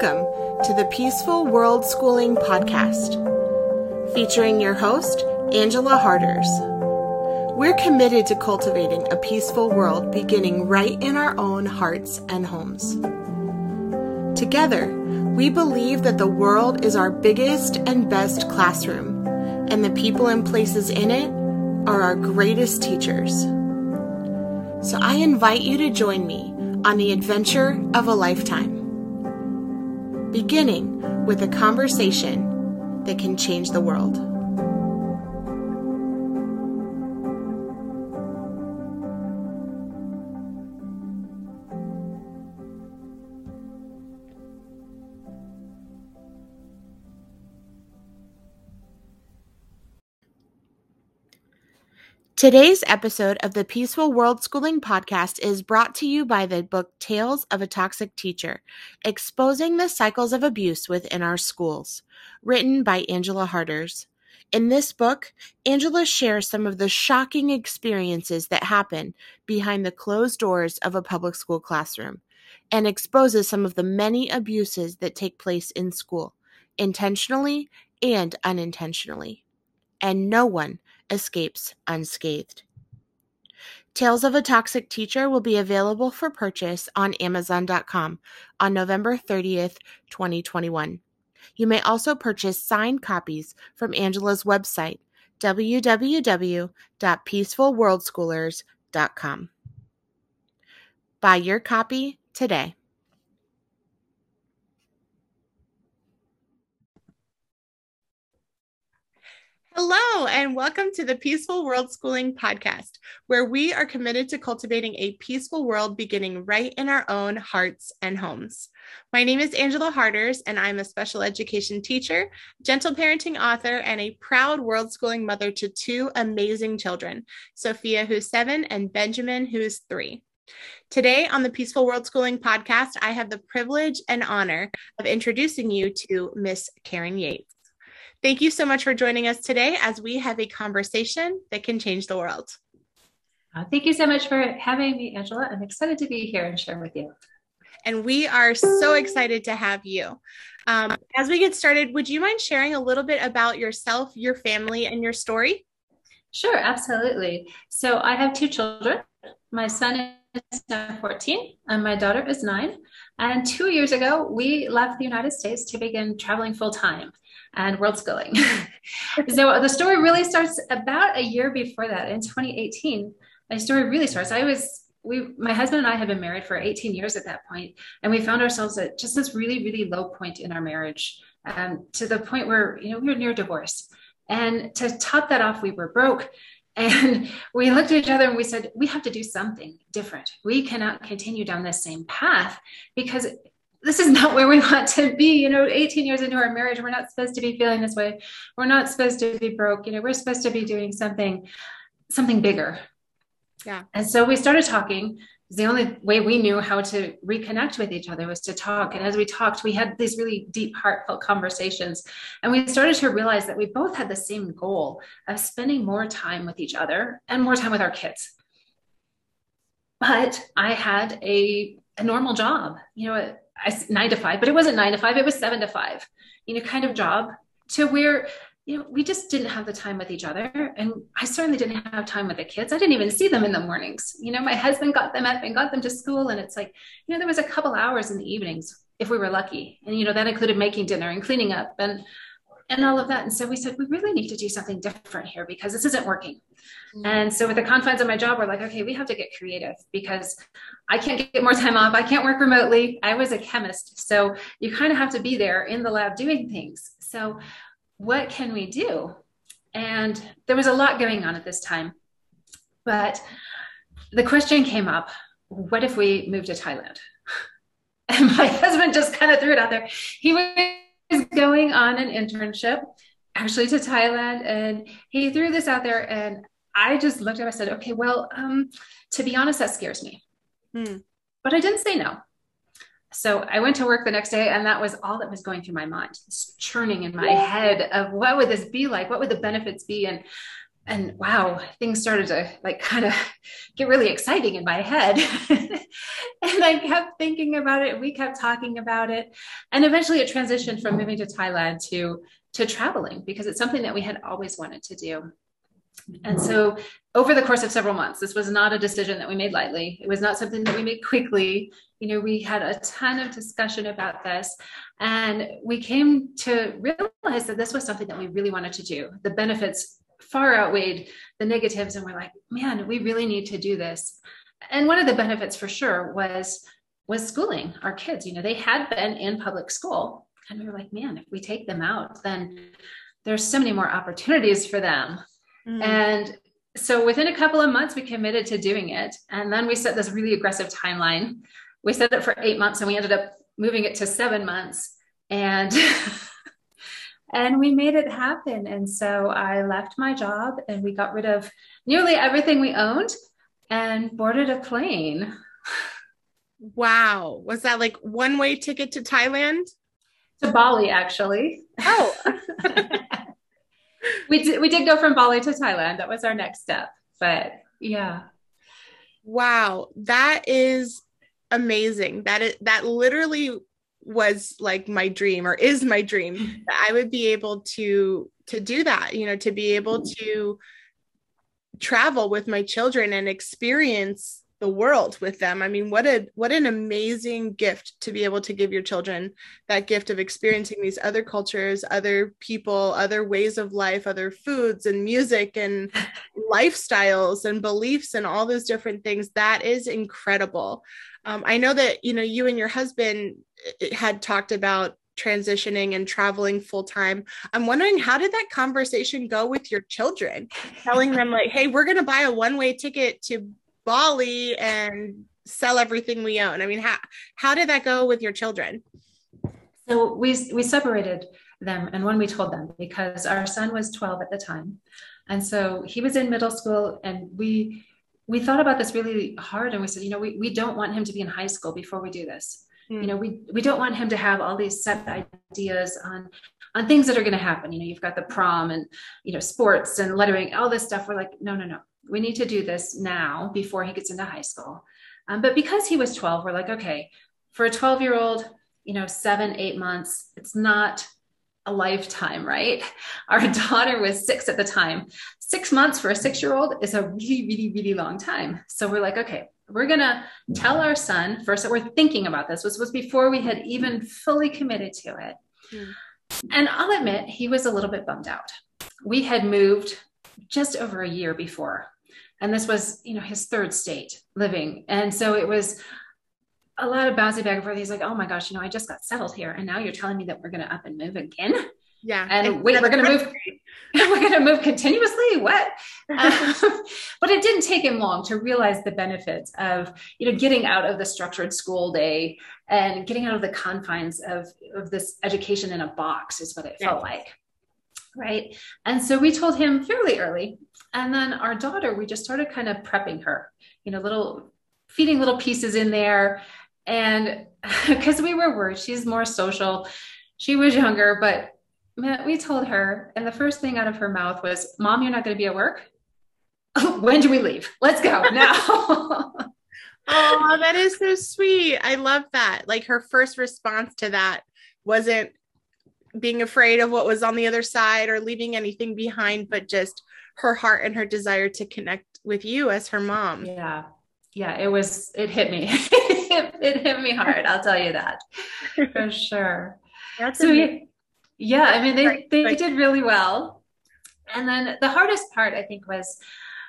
Welcome to the Peaceful World Schooling Podcast, featuring your host, Angela Harders. We're committed to cultivating a peaceful world beginning right in our own hearts and homes. Together, we believe that the world is our biggest and best classroom, and the people and places in it are our greatest teachers. So I invite you to join me on the adventure of a lifetime beginning with a conversation that can change the world. Today's episode of the Peaceful World Schooling podcast is brought to you by the book Tales of a Toxic Teacher Exposing the Cycles of Abuse Within Our Schools, written by Angela Harders. In this book, Angela shares some of the shocking experiences that happen behind the closed doors of a public school classroom and exposes some of the many abuses that take place in school, intentionally and unintentionally. And no one escapes unscathed. Tales of a Toxic Teacher will be available for purchase on Amazon.com on November 30th, 2021. You may also purchase signed copies from Angela's website, www.peacefulworldschoolers.com. Buy your copy today. Hello, and welcome to the Peaceful World Schooling Podcast, where we are committed to cultivating a peaceful world beginning right in our own hearts and homes. My name is Angela Harders, and I'm a special education teacher, gentle parenting author, and a proud world schooling mother to two amazing children Sophia, who's seven, and Benjamin, who's three. Today on the Peaceful World Schooling podcast, I have the privilege and honor of introducing you to Miss Karen Yates. Thank you so much for joining us today as we have a conversation that can change the world. Uh, thank you so much for having me, Angela. I'm excited to be here and share with you. And we are so excited to have you. Um, as we get started, would you mind sharing a little bit about yourself, your family, and your story? Sure, absolutely. So I have two children. My son is now 14 and my daughter is nine. And two years ago, we left the United States to begin traveling full time and world schooling. so the story really starts about a year before that in 2018. My story really starts. I was we my husband and I had been married for 18 years at that point, and we found ourselves at just this really really low point in our marriage, um, to the point where you know we were near divorce. And to top that off, we were broke. And we looked at each other and we said, we have to do something different. We cannot continue down this same path because this is not where we want to be. You know, 18 years into our marriage, we're not supposed to be feeling this way. We're not supposed to be broke. You know, we're supposed to be doing something, something bigger. Yeah. And so we started talking. The only way we knew how to reconnect with each other was to talk. And as we talked, we had these really deep, heartfelt conversations. And we started to realize that we both had the same goal of spending more time with each other and more time with our kids. But I had a, a normal job, you know, I, nine to five, but it wasn't nine to five, it was seven to five, you know, kind of job to where, you know, we just didn't have the time with each other. And I certainly didn't have time with the kids. I didn't even see them in the mornings. You know, my husband got them up and got them to school. And it's like, you know, there was a couple hours in the evenings if we were lucky. And, you know, that included making dinner and cleaning up and, and all of that. And so we said, we really need to do something different here because this isn't working. Mm-hmm. And so with the confines of my job, we're like, okay, we have to get creative because I can't get more time off. I can't work remotely. I was a chemist. So you kind of have to be there in the lab doing things. So what can we do? And there was a lot going on at this time. But the question came up, what if we move to Thailand? And my husband just kind of threw it out there. He was was going on an internship actually to Thailand and he threw this out there and I just looked at him I said, okay, well, um, to be honest, that scares me. Hmm. But I didn't say no. So I went to work the next day and that was all that was going through my mind, it's churning in my head of what would this be like? What would the benefits be? And and wow, things started to like kind of get really exciting in my head. and I kept thinking about it. We kept talking about it. And eventually it transitioned from moving to Thailand to to traveling because it's something that we had always wanted to do. And so over the course of several months, this was not a decision that we made lightly. It was not something that we made quickly. You know, we had a ton of discussion about this and we came to realize that this was something that we really wanted to do. The benefits far outweighed the negatives and we're like man we really need to do this. And one of the benefits for sure was was schooling our kids. You know they had been in public school and we were like man if we take them out then there's so many more opportunities for them. Mm. and so within a couple of months we committed to doing it and then we set this really aggressive timeline. We set it for eight months and we ended up moving it to seven months and and we made it happen. And so I left my job and we got rid of nearly everything we owned and boarded a plane. Wow. Was that like one way ticket to Thailand? To Bali, actually. Oh. we did we did go from Bali to Thailand. That was our next step. But yeah. Wow. That is amazing. That is that literally was like my dream or is my dream that I would be able to to do that, you know, to be able to travel with my children and experience the world with them. I mean, what a what an amazing gift to be able to give your children that gift of experiencing these other cultures, other people, other ways of life, other foods and music and lifestyles and beliefs and all those different things. That is incredible. Um, I know that you know you and your husband had talked about transitioning and traveling full time. I'm wondering how did that conversation go with your children? Telling them like, "Hey, we're going to buy a one-way ticket to Bali and sell everything we own." I mean, how how did that go with your children? So we we separated them and when we told them because our son was 12 at the time. And so he was in middle school and we we thought about this really hard and we said, you know, we, we don't want him to be in high school before we do this. Mm. You know, we, we don't want him to have all these set ideas on, on things that are going to happen. You know, you've got the prom and, you know, sports and lettering, all this stuff. We're like, no, no, no, we need to do this now before he gets into high school. Um, but because he was 12, we're like, okay, for a 12 year old, you know, seven, eight months, it's not a lifetime, right? Our daughter was six at the time. Six months for a six year old is a really, really, really long time. So we're like, okay, we're going to tell our son first that we're thinking about this. This was before we had even fully committed to it. Mm. And I'll admit, he was a little bit bummed out. We had moved just over a year before. And this was, you know, his third state living. And so it was a lot of bouncing back and forth. He's like, oh my gosh, you know, I just got settled here. And now you're telling me that we're going to up and move again. Yeah. And wait, we're going to move, we're going to move continuously. What? um, but it didn't take him long to realize the benefits of, you know, getting out of the structured school day and getting out of the confines of, of this education in a box is what it felt like. Right. And so we told him fairly early. And then our daughter, we just started kind of prepping her, you know, little feeding little pieces in there and because we were worried, she's more social. She was younger, but we told her, and the first thing out of her mouth was, Mom, you're not going to be at work? when do we leave? Let's go now. oh, that is so sweet. I love that. Like her first response to that wasn't being afraid of what was on the other side or leaving anything behind, but just her heart and her desire to connect with you as her mom. Yeah. Yeah. It was, it hit me. it hit me hard. I'll tell you that for sure. That's so yeah, I mean they they did really well. And then the hardest part I think was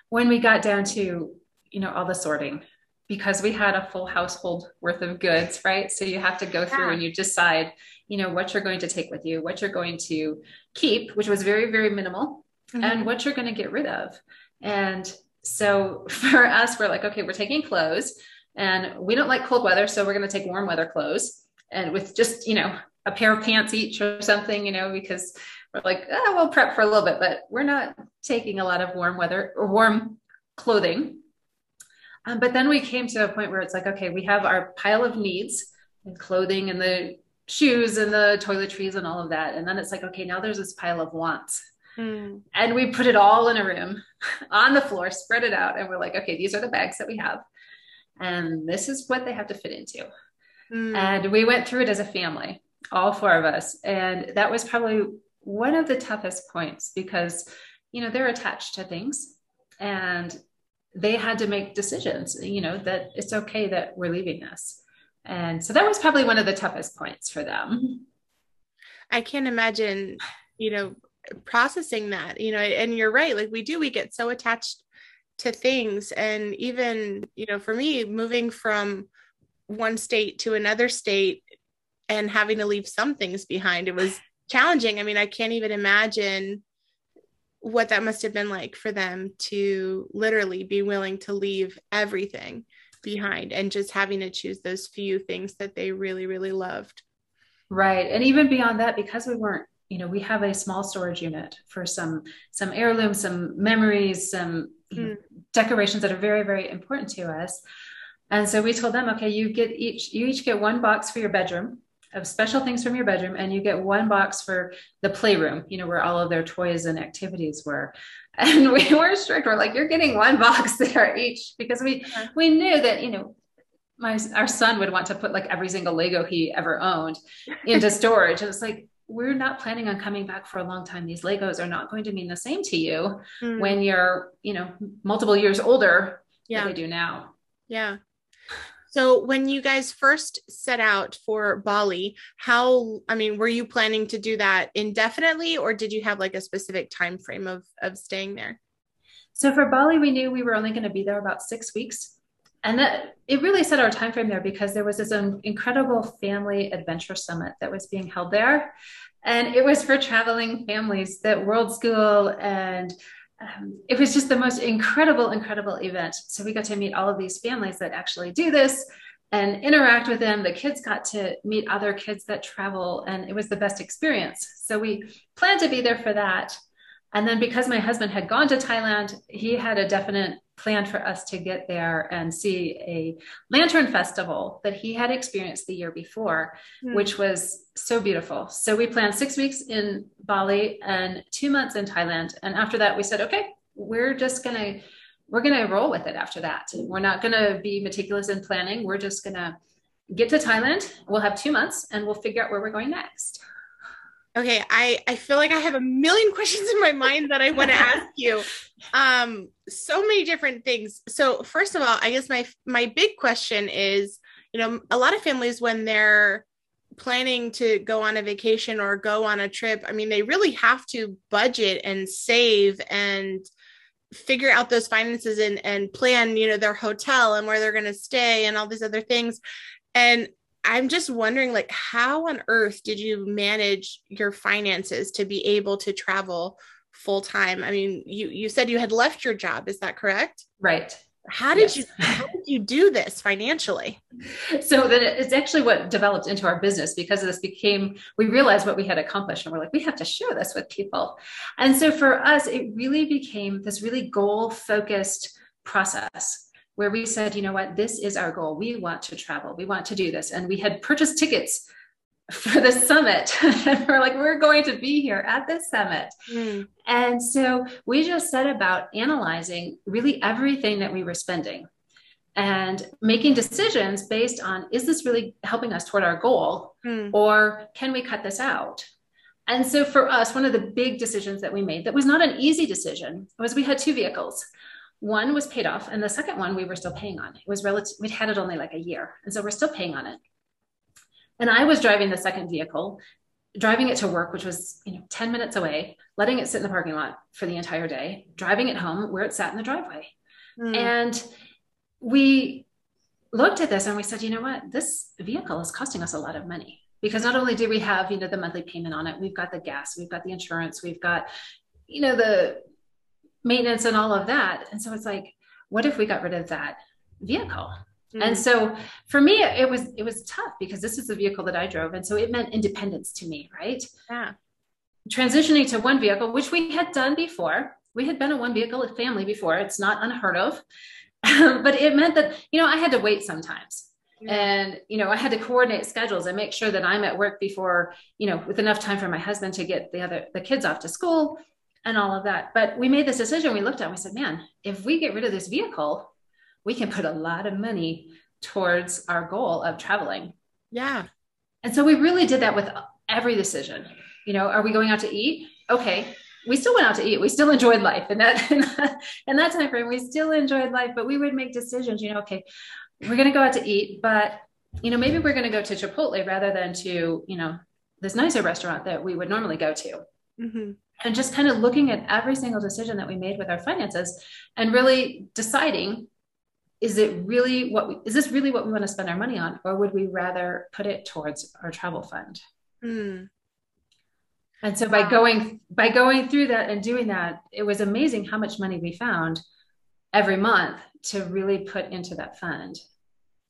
when we got down to you know all the sorting because we had a full household worth of goods, right? So you have to go through yeah. and you decide, you know, what you're going to take with you, what you're going to keep, which was very, very minimal, mm-hmm. and what you're going to get rid of. And so for us, we're like, okay, we're taking clothes. And we don't like cold weather, so we're going to take warm weather clothes and with just, you know, a pair of pants each or something, you know, because we're like, oh, we'll prep for a little bit, but we're not taking a lot of warm weather or warm clothing. Um, but then we came to a point where it's like, okay, we have our pile of needs and clothing and the shoes and the toiletries and all of that. And then it's like, okay, now there's this pile of wants. Mm. And we put it all in a room on the floor, spread it out, and we're like, okay, these are the bags that we have. And this is what they have to fit into. Mm. And we went through it as a family, all four of us. And that was probably one of the toughest points because, you know, they're attached to things and they had to make decisions, you know, that it's okay that we're leaving this. And so that was probably one of the toughest points for them. I can't imagine, you know, processing that, you know, and you're right. Like we do, we get so attached to things. And even, you know, for me, moving from one state to another state and having to leave some things behind, it was challenging. I mean, I can't even imagine what that must have been like for them to literally be willing to leave everything behind and just having to choose those few things that they really really loved right and even beyond that because we weren't you know we have a small storage unit for some some heirlooms some memories some mm. know, decorations that are very very important to us. And so we told them okay you get each you each get one box for your bedroom of special things from your bedroom and you get one box for the playroom you know where all of their toys and activities were. And we were strict. We're like you're getting one box there each because we we knew that you know my our son would want to put like every single lego he ever owned into storage. And it's like we're not planning on coming back for a long time these legos are not going to mean the same to you mm. when you're you know multiple years older yeah. than they do now yeah so when you guys first set out for Bali, how I mean, were you planning to do that indefinitely or did you have like a specific time frame of of staying there? So for Bali, we knew we were only going to be there about 6 weeks. And that it really set our time frame there because there was this incredible family adventure summit that was being held there. And it was for traveling families that World School and um, it was just the most incredible, incredible event. So we got to meet all of these families that actually do this and interact with them. The kids got to meet other kids that travel, and it was the best experience. So we planned to be there for that. And then because my husband had gone to Thailand, he had a definite plan for us to get there and see a lantern festival that he had experienced the year before, mm. which was so beautiful. So we planned six weeks in Bali and two months in Thailand. And after that, we said, okay, we're just going to we're going to roll with it after that. We're not going to be meticulous in planning. We're just going to get to Thailand. We'll have two months and we'll figure out where we're going next. Okay, I I feel like I have a million questions in my mind that I want to ask you. Um so many different things. So first of all, I guess my my big question is, you know, a lot of families when they're planning to go on a vacation or go on a trip, I mean, they really have to budget and save and figure out those finances and and plan, you know, their hotel and where they're going to stay and all these other things. And I'm just wondering, like, how on earth did you manage your finances to be able to travel full time? I mean, you you said you had left your job. Is that correct? Right. How did yes. you how did you do this financially? So that it's actually what developed into our business because this became we realized what we had accomplished and we're like we have to share this with people. And so for us it really became this really goal focused process where we said, you know what, this is our goal. We want to travel. We want to do this. And we had purchased tickets for the summit. and we're like, we're going to be here at this summit. Mm. And so we just set about analyzing really everything that we were spending and making decisions based on is this really helping us toward our goal mm. or can we cut this out? And so for us, one of the big decisions that we made that was not an easy decision was we had two vehicles. One was paid off, and the second one we were still paying on. It was relative, we'd had it only like a year. And so we're still paying on it. And I was driving the second vehicle, driving it to work, which was, you know, 10 minutes away, letting it sit in the parking lot for the entire day, driving it home where it sat in the driveway. Mm. And we looked at this and we said, you know what, this vehicle is costing us a lot of money because not only do we have, you know, the monthly payment on it, we've got the gas, we've got the insurance, we've got, you know, the maintenance and all of that. And so it's like, what if we got rid of that vehicle? Mm-hmm. And so for me, it was it was tough because this is the vehicle that I drove, and so it meant independence to me, right? Yeah. Transitioning to one vehicle, which we had done before, we had been a one vehicle family before. It's not unheard of, but it meant that you know I had to wait sometimes. And you know, I had to coordinate schedules and make sure that I'm at work before, you know, with enough time for my husband to get the other the kids off to school and all of that. But we made this decision. We looked at it, we said, man, if we get rid of this vehicle, we can put a lot of money towards our goal of traveling. Yeah. And so we really did that with every decision. You know, are we going out to eat? Okay. We still went out to eat. We still enjoyed life. And that, in that, in that time frame, we still enjoyed life, but we would make decisions, you know, okay, we're going to go out to eat, but you know, maybe we're going to go to Chipotle rather than to, you know, this nicer restaurant that we would normally go to. Mm-hmm. And just kind of looking at every single decision that we made with our finances and really deciding is it really what we, is this really what we want to spend our money on or would we rather put it towards our travel fund mm. and so by going by going through that and doing that it was amazing how much money we found every month to really put into that fund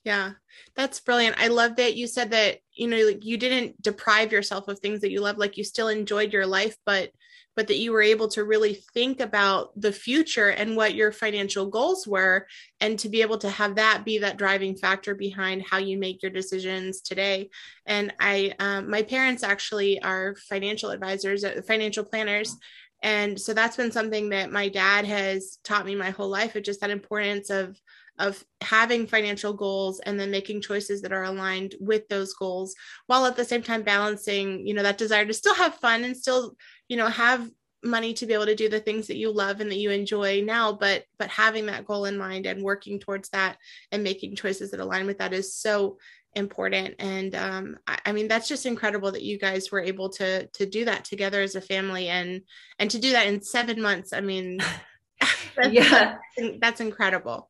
yeah, that's brilliant. I love that you said that, you know, like you didn't deprive yourself of things that you love, like you still enjoyed your life, but but that you were able to really think about the future and what your financial goals were and to be able to have that be that driving factor behind how you make your decisions today and i um, my parents actually are financial advisors uh, financial planners and so that's been something that my dad has taught me my whole life of just that importance of of having financial goals and then making choices that are aligned with those goals while at the same time balancing you know that desire to still have fun and still you know have money to be able to do the things that you love and that you enjoy now. But but having that goal in mind and working towards that and making choices that align with that is so important. And um, I, I, mean that's just incredible that you guys were able to to do that together as a family and and to do that in seven months. I mean that's, yeah. that's incredible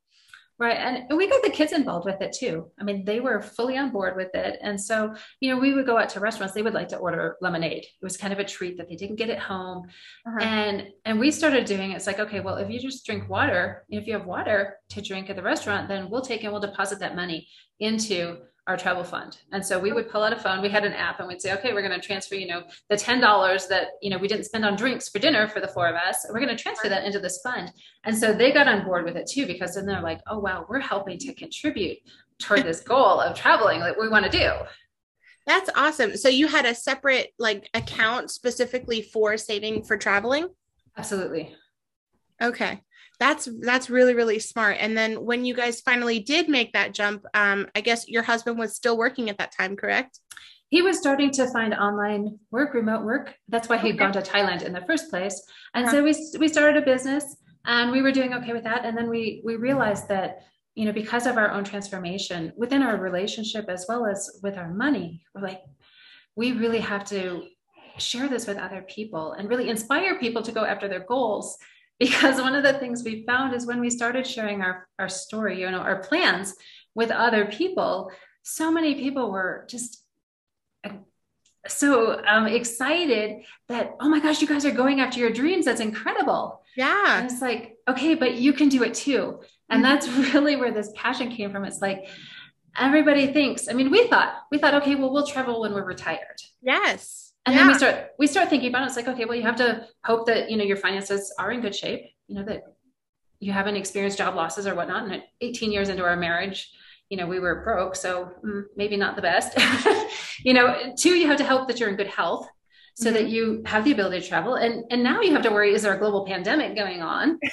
Right. And we got the kids involved with it too. I mean, they were fully on board with it. And so, you know, we would go out to restaurants, they would like to order lemonade. It was kind of a treat that they didn't get at home. Uh-huh. And and we started doing it. It's like, okay, well, if you just drink water, if you have water to drink at the restaurant, then we'll take and we'll deposit that money into our travel fund. And so we would pull out a phone. We had an app and we'd say, okay, we're going to transfer, you know, the $10 that, you know, we didn't spend on drinks for dinner for the four of us. We're going to transfer that into this fund. And so they got on board with it too, because then they're like, oh, wow, we're helping to contribute toward this goal of traveling that we want to do. That's awesome. So you had a separate like account specifically for saving for traveling? Absolutely. Okay that's that's really really smart. And then when you guys finally did make that jump um, i guess your husband was still working at that time correct? He was starting to find online work remote work. That's why he'd okay. gone to thailand in the first place. And uh-huh. so we we started a business and we were doing okay with that. And then we we realized that you know because of our own transformation within our relationship as well as with our money we're like we really have to share this with other people and really inspire people to go after their goals because one of the things we found is when we started sharing our, our story you know our plans with other people so many people were just uh, so um, excited that oh my gosh you guys are going after your dreams. That's incredible. Yeah. And it's like okay but you can do it too. And that's really where this passion came from. It's like everybody thinks i mean we thought we thought okay well we'll travel when we're retired. Yes and yeah. then we start we start thinking about it. It's like, okay, well, you have to hope that you know your finances are in good shape. You know that you haven't experienced job losses or whatnot. And 18 years into our marriage, you know, we were broke, so mm, maybe not the best. you know, two, you have to hope that you're in good health so mm-hmm. that you have the ability to travel. And and now you have to worry: is there a global pandemic going on?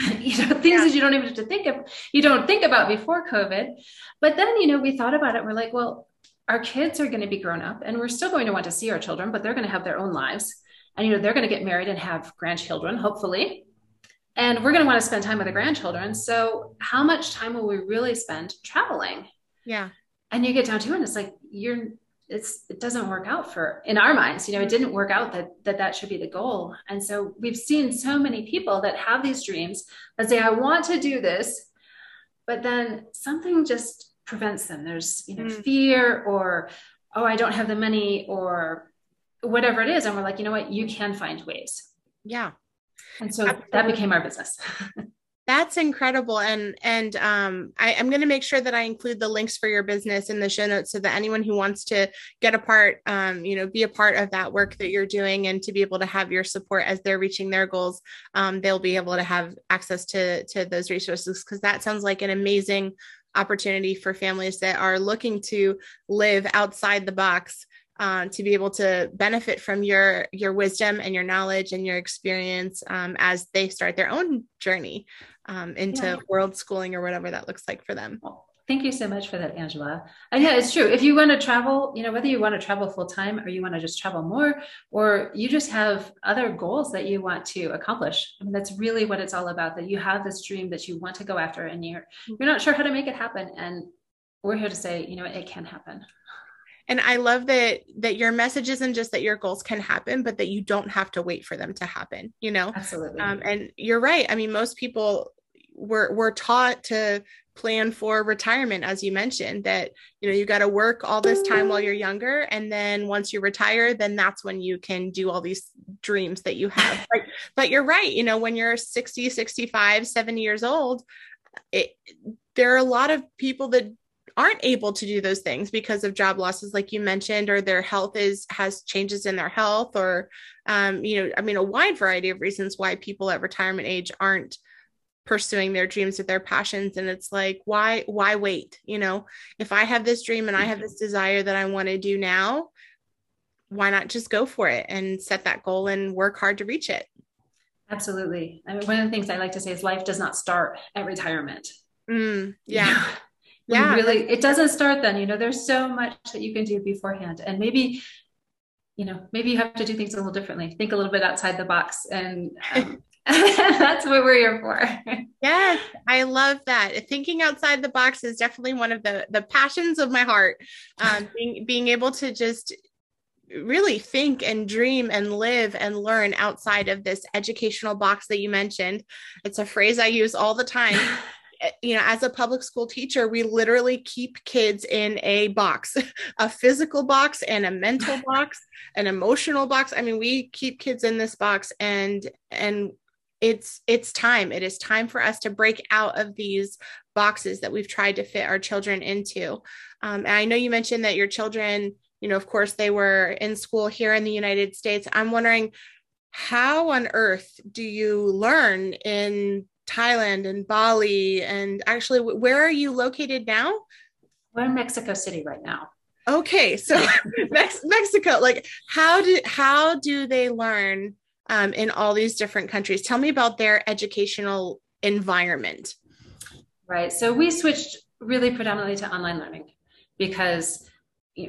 you know, things yeah. that you don't even have to think of, you don't think about before COVID. But then, you know, we thought about it. We're like, well, our kids are going to be grown up and we're still going to want to see our children, but they're going to have their own lives. And, you know, they're going to get married and have grandchildren, hopefully. And we're going to want to spend time with the grandchildren. So, how much time will we really spend traveling? Yeah. And you get down to it, and it's like, you're, it's, it doesn't work out for, in our minds, you know, it didn't work out that, that that should be the goal. And so, we've seen so many people that have these dreams that say, I want to do this, but then something just prevents them. There's you know mm. fear or oh i don't have the money or whatever it is. And we're like you know what? You can find ways. Yeah. And so Absolutely. that became our business. That's incredible. And and um, I, am going to make sure that i include the links for your business in the show notes so that anyone who wants to get a part um, you know be a part of that work that you're doing and to be able to have your support as they're reaching their goals um, they'll be able to have access to to those resources because that sounds like an amazing opportunity for families that are looking to live outside the box um, to be able to benefit from your your wisdom and your knowledge and your experience um, as they start their own journey um, into yeah. world schooling or whatever that looks like for them. Thank you so much for that, Angela. And yeah, it's true. If you want to travel, you know, whether you want to travel full time or you want to just travel more, or you just have other goals that you want to accomplish. I mean, that's really what it's all about. That you have this dream that you want to go after, and you're you're not sure how to make it happen. And we're here to say, you know, it can happen. And I love that that your message isn't just that your goals can happen, but that you don't have to wait for them to happen. You know, absolutely. Um, and you're right. I mean, most people we're we're taught to plan for retirement as you mentioned that you know you got to work all this time while you're younger and then once you retire then that's when you can do all these dreams that you have. But, but you're right you know when you're 60 65 70 years old it, there are a lot of people that aren't able to do those things because of job losses like you mentioned or their health is has changes in their health or um, you know i mean a wide variety of reasons why people at retirement age aren't pursuing their dreams or their passions. And it's like why why wait? You know if i have this dream and i have this desire that i want to do now why not just go for it and set that goal and work hard to reach it? Absolutely. I mean one of the things i like to say is life does not start at retirement. Mm, yeah. Yeah. really it doesn't start then you know there's so much that you can do beforehand. And maybe you know maybe you have to do things a little differently. Think a little bit outside the box and um, That's what we're here for. yes, I love that. Thinking outside the box is definitely one of the the passions of my heart. Um, being being able to just really think and dream and live and learn outside of this educational box that you mentioned. It's a phrase I use all the time. Eh, you know, as a public school teacher, we literally keep kids in a box, a physical box and a mental box, an emotional box. I mean, we keep kids in this box and and it's it's time. It is time for us to break out of these boxes that we've tried to fit our children into. Um, and i know you mentioned that your children you know of course they were in school here in the united states. I'm wondering how on earth do you learn in thailand and bali? And actually where are you located now? We're in mexico city right now. Okay so Mex- mexico like how do how do they learn um, in all these different countries. Tell me about their educational environment. Right. So we switched really predominantly to online learning because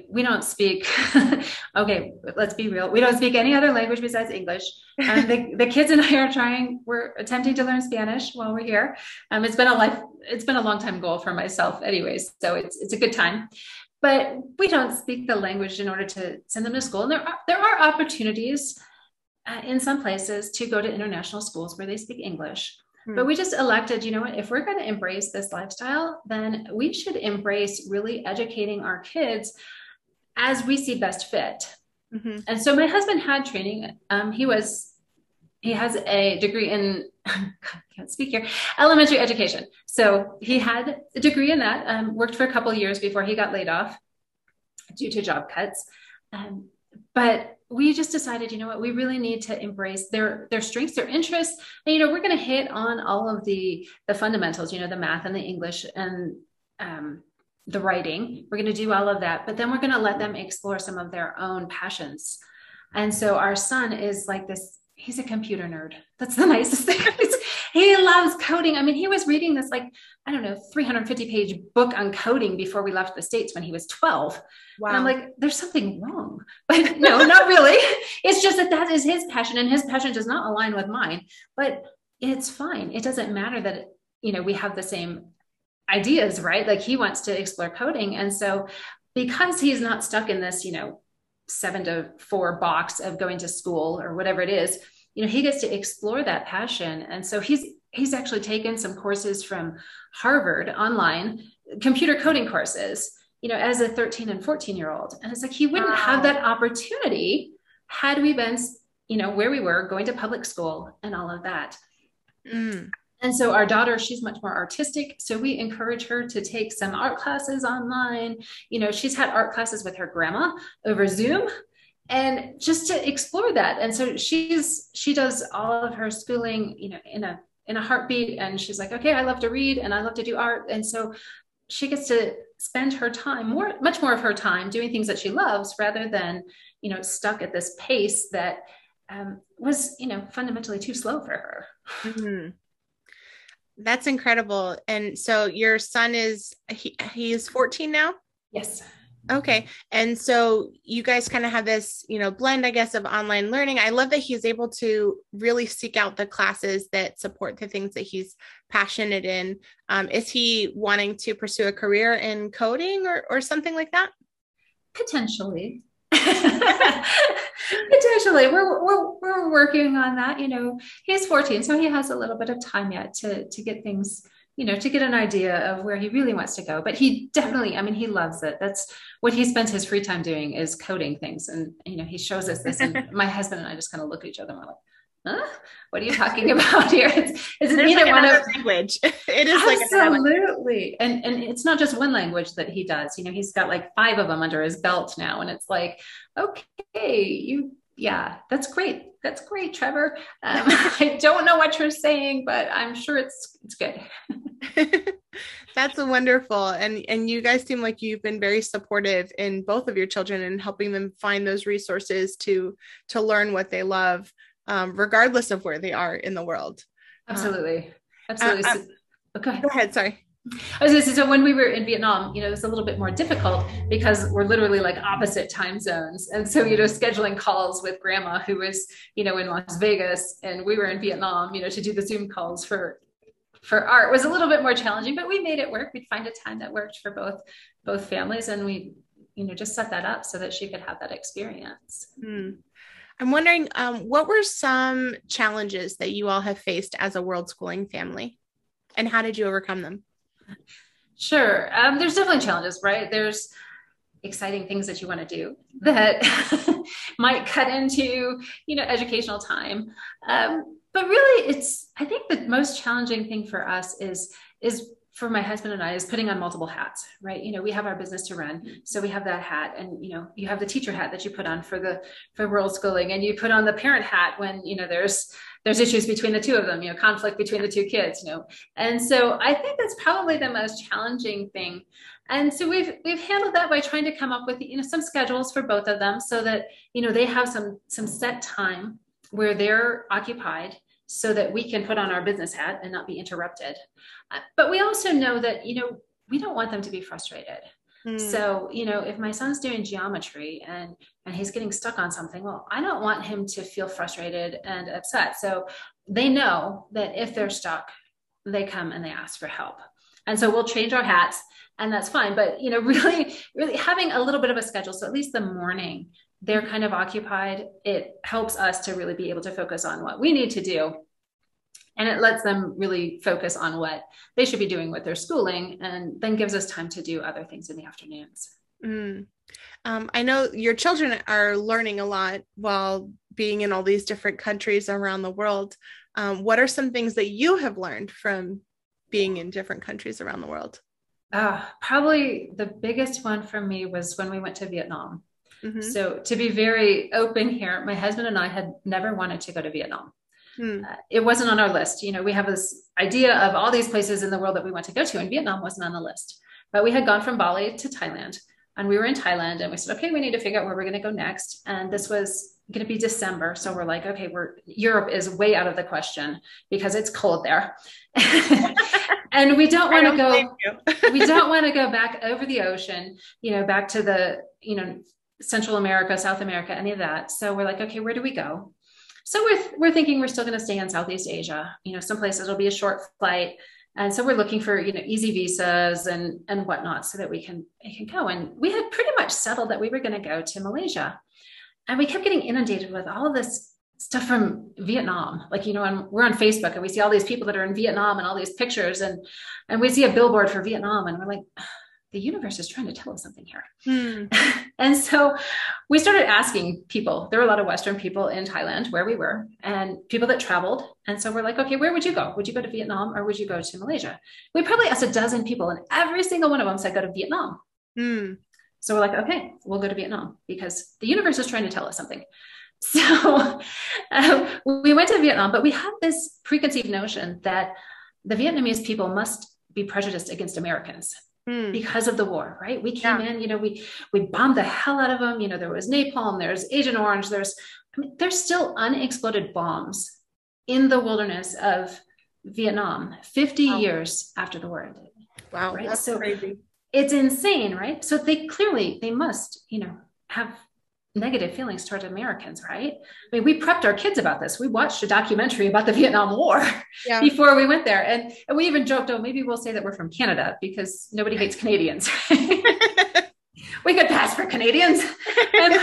we don't speak okay let's be real we don't speak any other language besides english and the, the kids and i are trying we're attempting to learn spanish while we're here um, it's been a life it's been a long time goal for myself anyways so it's it's a good time but we don't speak the language in order to send them to school and there are there are opportunities uh, in some places to go to international schools where they speak English. Hmm. But we just elected, you know what, if we're going to embrace this lifestyle, then we should embrace really educating our kids as we see best fit. Mm-hmm. And so my husband had training. Um, he was, he has a degree in, I can't speak here, elementary education. So he had a degree in that, um, worked for a couple years before he got laid off due to job cuts. Um, but we just decided, you know what, we really need to embrace their their strengths, their interests. And, you know, we're going to hit on all of the the fundamentals, you know, the math and the English and um, the writing. We're going to do all of that, but then we're going to let them explore some of their own passions. And so our son is like this. He's a computer nerd. That's the nicest thing. He loves coding. I mean, he was reading this like, I don't know, 350 page book on coding before we left the States when he was 12. Wow. And I'm like, there's something wrong. But no, not really. It's just that that is his passion and his passion does not align with mine. But it's fine. It doesn't matter that, you know, we have the same ideas, right? Like he wants to explore coding. And so because he's not stuck in this, you know, seven to four box of going to school or whatever it is, you know he gets to explore that passion. And so he's he's actually taken some courses from harvard online computer coding courses you know as a 13 and 14 year old. And it's like he wouldn't wow. have that opportunity had we been you know where we were going to public school and all of that. Mm. and so our daughter she's much more artistic. So we encourage her to take some art classes online. You know she's had art classes with her grandma over zoom and just to explore that. And so she's she does all of her schooling you know in a in a heartbeat. And she's like okay i love to read and i love to do art. And so she gets to spend her time more much more of her time doing things that she loves rather than you know stuck at this pace that um, was you know fundamentally too slow for her. Mm-hmm. that's incredible. And so your son is he, he's 14 now? Yes Okay. And so you guys kind of have this, you know, blend, I guess, of online learning. I love that he's able to really seek out the classes that support the things that he's passionate in. Um, is he wanting to pursue a career in coding or, or something like that? Potentially. Potentially. We're, we're, we're working on that. You know, he's 14, so he has a little bit of time yet to, to get things you know, to get an idea of where he really wants to go. But he definitely, I mean, he loves it. That's what he spends his free time doing is coding things. And, you know, he shows us this. And my husband and I just kind of look at each other and we're like, Huh? What are you talking about here? It's, it's neither like one of language. It is like absolutely, like and and it's not just one language that he does. You know, he's got like five of them under his belt now, and it's like, okay, you yeah, that's great. That's great, Trevor. Um, I don't know what you're saying, but I'm sure it's it's good. that's wonderful, and and you guys seem like you've been very supportive in both of your children and helping them find those resources to to learn what they love, um, regardless of where they are in the world. Absolutely, um, absolutely. Uh, uh, so, go ahead. Sorry. I was say, so when we were in Vietnam, you know, it was a little bit more difficult because we're literally like opposite time zones. And so, you know, scheduling calls with grandma who was, you know, in Las Vegas and we were in Vietnam, you know, to do the Zoom calls for for art was a little bit more challenging, but we made it work. We'd find a time that worked for both both families and we, you know, just set that up so that she could have that experience. Hmm. I'm wondering, um, what were some challenges that you all have faced as a world schooling family, and how did you overcome them? Sure. Um, there's definitely challenges, right? There's exciting things that you want to do that might cut into, you know, educational time. Um, but really, it's I think the most challenging thing for us is is for my husband and I is putting on multiple hats, right? You know, we have our business to run, so we have that hat, and you know, you have the teacher hat that you put on for the for world schooling, and you put on the parent hat when you know there's there's issues between the two of them, you know, conflict between the two kids, you know. And so I think that's probably the most challenging thing. And so we've we've handled that by trying to come up with you know some schedules for both of them so that you know they have some some set time where they're occupied so that we can put on our business hat and not be interrupted. Uh, but we also know that you know we don't want them to be frustrated. Hmm. So, you know, if my son's doing geometry and and he's getting stuck on something, well, I don't want him to feel frustrated and upset. So, they know that if they're stuck, they come and they ask for help. And so we'll change our hats and that's fine, but you know, really really having a little bit of a schedule so at least the morning they're kind of occupied, it helps us to really be able to focus on what we need to do and it lets them really focus on what they should be doing with their schooling and then gives us time to do other things in the afternoons. Mm. um, i know your children are learning a lot while being in all these different countries around the world. Um, what are some things that you have learned from being in different countries around the world? Uh, probably the biggest one for me was when we went to vietnam. Mm-hmm. so to be very open here my husband and i had never wanted to go to vietnam Hmm. Uh, it wasn't on our list. You know, we have this idea of all these places in the world that we want to go to, and Vietnam wasn't on the list. But we had gone from Bali to Thailand, and we were in Thailand, and we said, okay, we need to figure out where we're going to go next. And this was going to be December, so we're like, okay, we're Europe is way out of the question because it's cold there, and we don't want to go. we don't want to go back over the ocean, you know, back to the you know Central America, South America, any of that. So we're like, okay, where do we go? So we're, we're thinking we're still going to stay in Southeast Asia. You know, some places will be a short flight. And so we're looking for, you know, easy visas and, and whatnot so that we can, we can go. And we had pretty much settled that we were going to go to Malaysia. And we kept getting inundated with all this stuff from Vietnam. Like, you know, and we're on Facebook and we see all these people that are in Vietnam and all these pictures and, and we see a billboard for Vietnam and we're like, the universe is trying to tell us something here. Hmm. and so we started asking people. There were a lot of Western people in Thailand where we were and people that traveled. And so we're like, okay, where would you go? Would you go to Vietnam or would you go to Malaysia? We probably asked a dozen people, and every single one of them said go to Vietnam. Hmm. So we're like, okay, we'll go to Vietnam because the universe is trying to tell us something. So um, we went to Vietnam, but we had this preconceived notion that the Vietnamese people must be prejudiced against Americans hmm. because of the war, right? We came yeah. in, you know, we we bombed the hell out of them. You know, there was napalm, there's Agent Orange, there's I mean, there's still unexploded bombs in the wilderness of Vietnam 50 wow. years after the war ended. Wow, right? that's so crazy. It's insane, right? So they clearly they must, you know, have negative feelings toward Americans, right? I mean, we prepped our kids about this. We watched a documentary about the Vietnam War yeah. before we went there. And, and we even joked, oh, maybe we'll say that we're from Canada because nobody hates Canadians. we could pass for Canadians. and,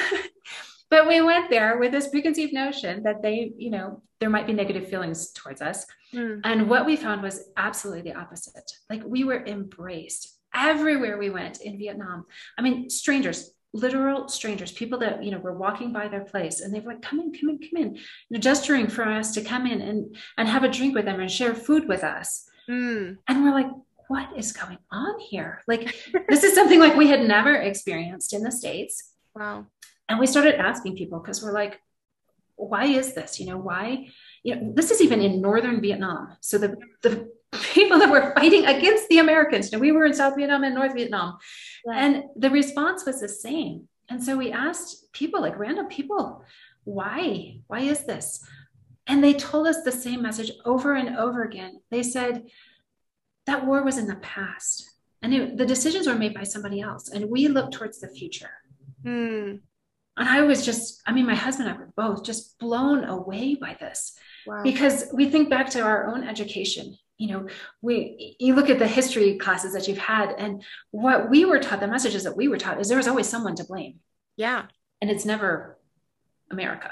but we went there with this preconceived notion that they, you know, there might be negative feelings towards us. Mm. And what we found was absolutely the opposite. Like we were embraced everywhere we went in Vietnam. I mean, strangers, literal strangers, people that, you know, were walking by their place and they were like, come in, come in, come in, you know, gesturing for us to come in and, and have a drink with them and share food with us. Mm. And we're like, what is going on here? Like, this is something like we had never experienced in the States. Wow. And we started asking people because we're like, why is this? You know, why? You know, this is even in northern Vietnam. So the, the people that were fighting against the Americans. You know, we were in South Vietnam and North Vietnam. Right. And the response was the same. And so we asked people, like random people, why? Why is this? And they told us the same message over and over again. They said, that war was in the past and it, the decisions were made by somebody else. And we look towards the future. Hmm. And I was just, I mean, my husband and I were both just blown away by this wow. because we think back to our own education you know we you look at the history classes that you've had and what we were taught the messages that we were taught is there was always someone to blame. Yeah. And it's never america.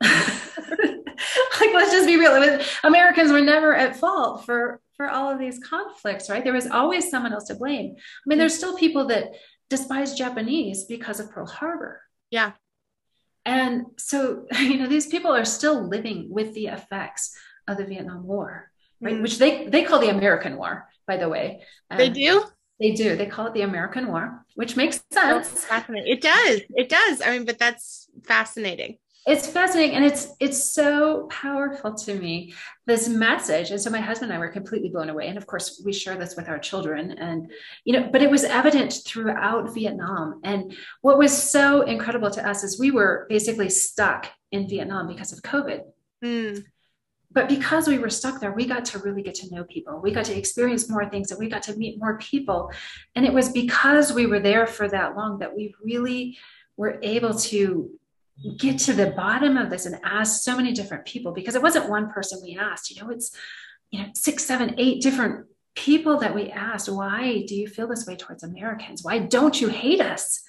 Like let's just be real americans were never at fault for for all of these conflicts right? There was always someone else to blame. I mean there's still people that despise japanese because of pearl harbor. Yeah. And so you know these people are still living with the effects of the vietnam war right? Mm. Which they they call the American War, by the way. Um, they do. They do. They call it the American War, which makes sense. fascinating. It does. It does. I mean, but that's fascinating. It's fascinating, and it's it's so powerful to me this message. And so my husband and I were completely blown away. And of course, we share this with our children. And you know, but it was evident throughout Vietnam. And what was so incredible to us is we were basically stuck in Vietnam because of COVID. Mm but because we were stuck there, we got to really get to know people. We got to experience more things and we got to meet more people. And it was because we were there for that long that we really were able to get to the bottom of this and ask so many different people because it wasn't one person we asked, you know, it's, you know, six, seven, eight different people that we asked, why do you feel this way towards Americans? Why don't you hate us?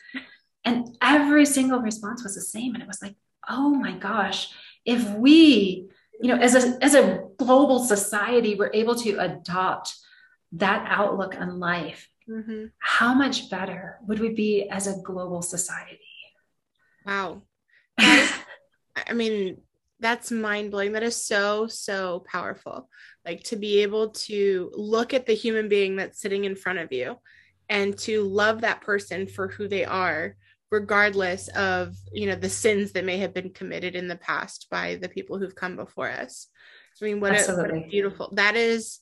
And every single response was the same. And it was like, oh my gosh, if we you know as a as a global society we're able to adopt that outlook on life. Mm-hmm. how much better would we be as a global society? Wow. Is, i mean that's mind blowing that is so so powerful. Like to be able to look at the human being that's sitting in front of you and to love that person for who they are regardless of you know the sins that may have been committed in the past by the people who've come before us. I mean what, a, what a, beautiful that is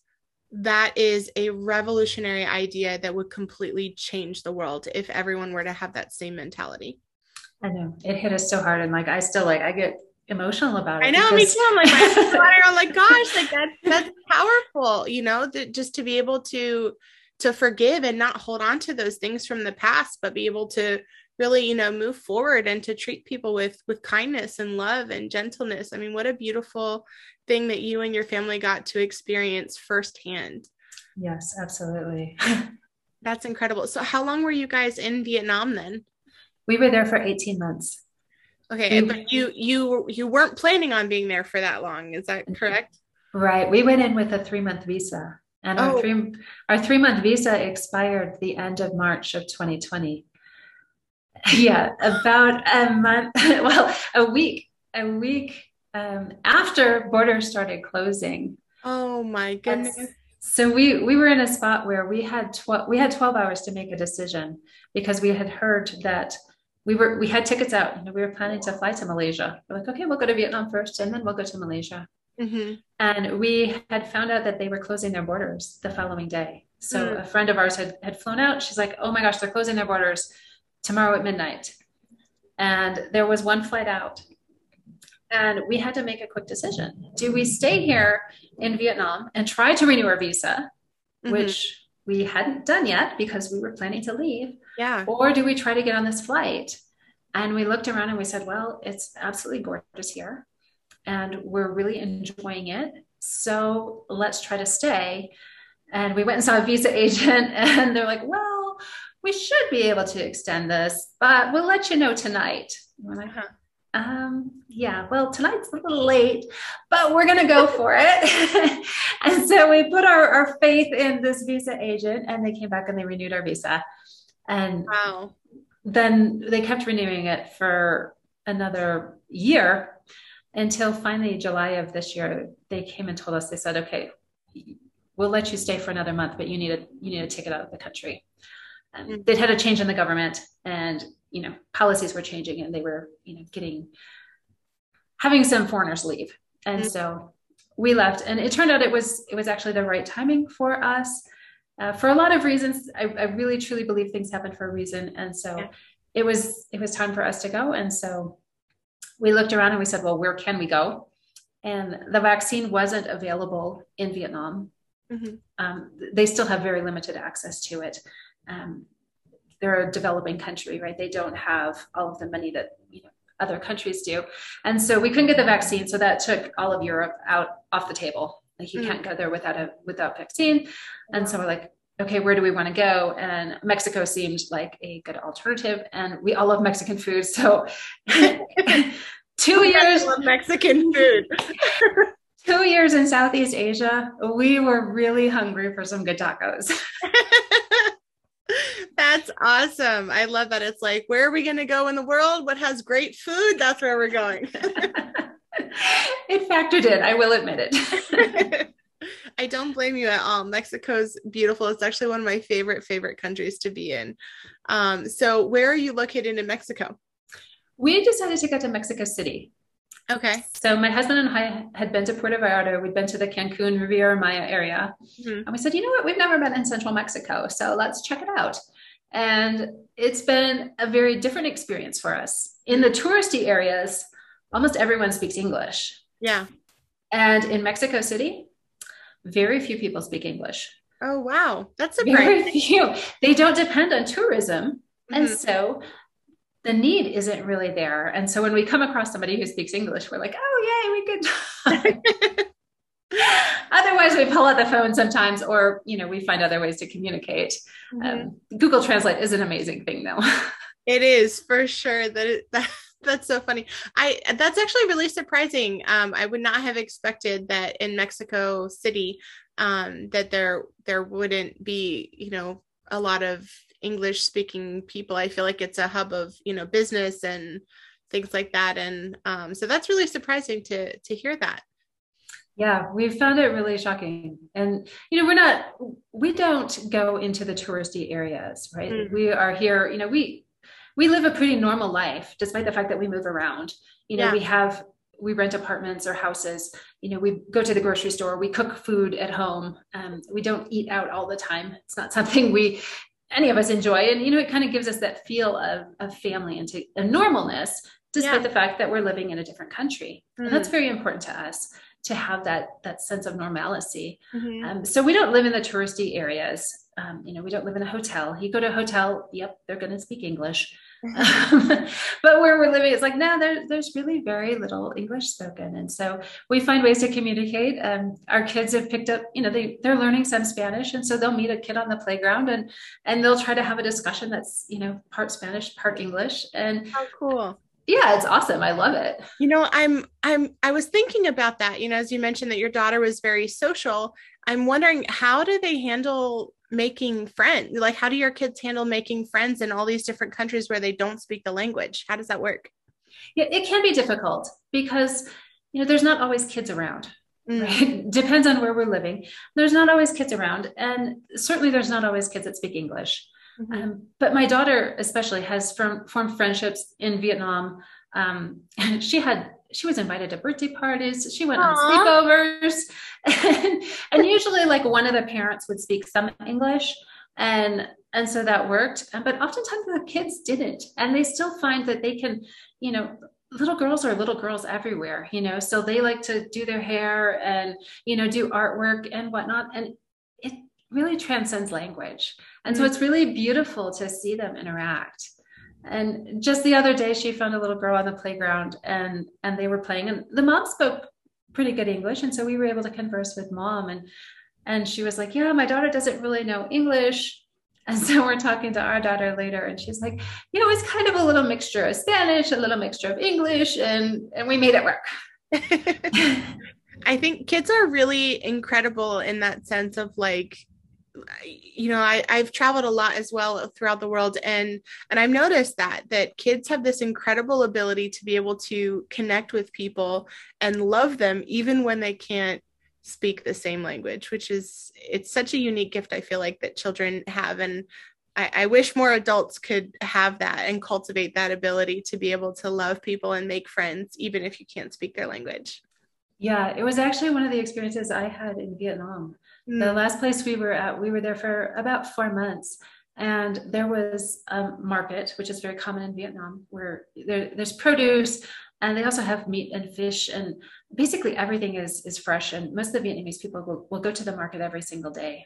that is a revolutionary idea that would completely change the world if everyone were to have that same mentality. I know. It hit us so hard and like i still like i get emotional about it i know because... me too. I'm like i'm like gosh like that that's powerful you know that just to be able to to forgive and not hold on to those things from the past but be able to really you know move forward and to treat people with with kindness and love and gentleness. I mean what a beautiful thing that you and your family got to experience firsthand. Yes absolutely. That's incredible. So how long were you guys in vietnam then? We were there for 18 months. Okay but you you you weren't planning on being there for that long is that mm-hmm. correct? Right we went in with a three month visa and oh. our three our three month visa expired the end of march of 2020 yeah, about a month, well, a week, a week um, after borders started closing. Oh my goodness. so we we were in a spot where we had 12 we had 12 hours to make a decision because we had heard that we were we had tickets out and we were planning to fly to Malaysia. We're like, okay, we'll go to Vietnam first and then we'll go to Malaysia. Mm-hmm. And we had found out that they were closing their borders the following day. So mm. a friend of ours had, had flown out. She's like, oh my gosh, they're closing their borders tomorrow at midnight. And there was one flight out. And we had to make a quick decision. Do we stay here in Vietnam and try to renew our visa, mm-hmm. which we hadn't done yet because we were planning to leave? Yeah. Or do we try to get on this flight? And we looked around and we said, well, it's absolutely gorgeous here and we're really enjoying it. So let's try to stay. And we went and saw a visa agent, and they're like, well, we should be able to extend this, but we'll let you know tonight. we're like, huh. Um, yeah, well, tonight's a little late, but we're going to go for it. and so we put our, our faith in this visa agent, and they came back and they renewed our visa. And wow. then they kept renewing it for another year until finally July of this year, they came and told us, they said, okay, we'll let you stay for another month, but you need a, you need a ticket out of the country. Mm-hmm. They'd had a change in the government and, you know, policies were changing and they were, you know, getting, having some foreigners leave. And mm-hmm. so we left and it turned out it was, it was actually the right timing for us. Uh, for a lot of reasons, I, I, really truly believe things happen for a reason. And so yeah. it was, it was time for us to go. And so we looked around and we said, well, where can we go? And the vaccine wasn't available in Vietnam. Mm-hmm. Um, they still have very limited access to it. Um, they're a developing country, right? They don't have all of the money that you know other countries do, and so we couldn't get the vaccine. So that took all of Europe out off the table. Like you mm-hmm. can't go there without a without vaccine. And so we're like, okay, where do we want to go? And Mexico seemed like a good alternative. And we all love Mexican food. So two years Mexican food. two years in Southeast Asia, we were really hungry for some good tacos. That's awesome. I love that. It's like, where are we going to go in the world? What has great food? That's where we're going. it factored in, I will admit it. I don't blame you at all. Mexico's beautiful. It's actually one of my favorite, favorite countries to be in. Um, so, where are you located in Mexico? We decided to go to Mexico City. Okay. So, my husband and I had been to Puerto Vallarta. We'd been to the Cancun Riviera Maya area. Mm-hmm. And we said, you know what? We've never been in central Mexico. So, let's check it out. And it's been a very different experience for us. In the touristy areas, almost everyone speaks English. Yeah. And in Mexico City, very few people speak English. Oh wow, that's surprising. Very few. They don't depend on tourism, mm-hmm. and so the need isn't really there. And so when we come across somebody who speaks English, we're like, oh yay, we could. Otherwise, we pull out the phone sometimes, or you know, we find other ways to communicate. Mm-hmm. Um, Google Translate is an amazing thing, though. it is for sure that it, that that's so funny. I that's actually really surprising. Um, I would not have expected that in Mexico City um, that there there wouldn't be you know a lot of English speaking people. I feel like it's a hub of you know business and things like that, and um, so that's really surprising to to hear that. Yeah, we found it really shocking. And, you know, we're not, we don't go into the touristy areas, right? Mm. We are here, you know, we, we live a pretty normal life despite the fact that we move around you know yeah. we have we rent apartments or houses you know we go to the grocery store we cook food at home um, we don't eat out all the time it's not something we any of us enjoy and you know it kind of gives us that feel of, of family and to a normalness despite yeah. the fact that we're living in a different country mm-hmm. and that's very important to us to have that that sense of normalcy mm-hmm. um, so we don't live in the touristy areas um, you know we don't live in a hotel you go to a hotel yep they're going to speak english but where we're living, it's like, no, there, there's really very little English spoken. And so we find ways to communicate. Um, our kids have picked up, you know, they, they're learning some Spanish. And so they'll meet a kid on the playground and, and they'll try to have a discussion that's, you know, part Spanish, part English. And how cool. Yeah, it's awesome. I love it. You know, I'm, I'm, I was thinking about that, you know, as you mentioned that your daughter was very social. I'm wondering how do they handle making friends? Like, how do your kids handle making friends in all these different countries where they don't speak the language? How does that work? Yeah, it can be difficult because you know there's not always kids around. Mm. Right? Depends on where we're living. There's not always kids around, and certainly there's not always kids that speak English. Mm-hmm. Um, but my daughter, especially, has formed friendships in Vietnam. Um, she had she was invited to birthday parties. She went Aww. on sleepovers. And, and usually like one of the parents would speak some English and and so that worked but oftentimes the kids didn't and they still find that they can you know little girls are little girls everywhere you know so they like to do their hair and you know do artwork and whatnot and really transcends language. And so mm. it's really beautiful to see them interact. And just the other day she found a little girl on the playground and and they were playing and the mom spoke pretty good english. And so we were able to converse with mom and and she was like yeah my daughter doesn't really know english. And so we're talking to our daughter later and she's like you know it's kind of a little mixture of spanish a little mixture of english and and we made it work. I think kids are really incredible in that sense of like you know I, i've traveled a lot as well throughout the world and and i've noticed that that kids have this incredible ability to be able to connect with people and love them even when they can't speak the same language which is it's such a unique gift i feel like that children have and I, I wish more adults could have that and cultivate that ability to be able to love people and make friends even if you can't speak their language. Yeah it was actually one of the experiences i had in vietnam Mm. The last place we were at, we were there for about four months. And there was a market, which is very common in Vietnam, where there, there's produce and they also have meat and fish and basically everything is, is fresh. And most of the Vietnamese people will, will go to the market every single day.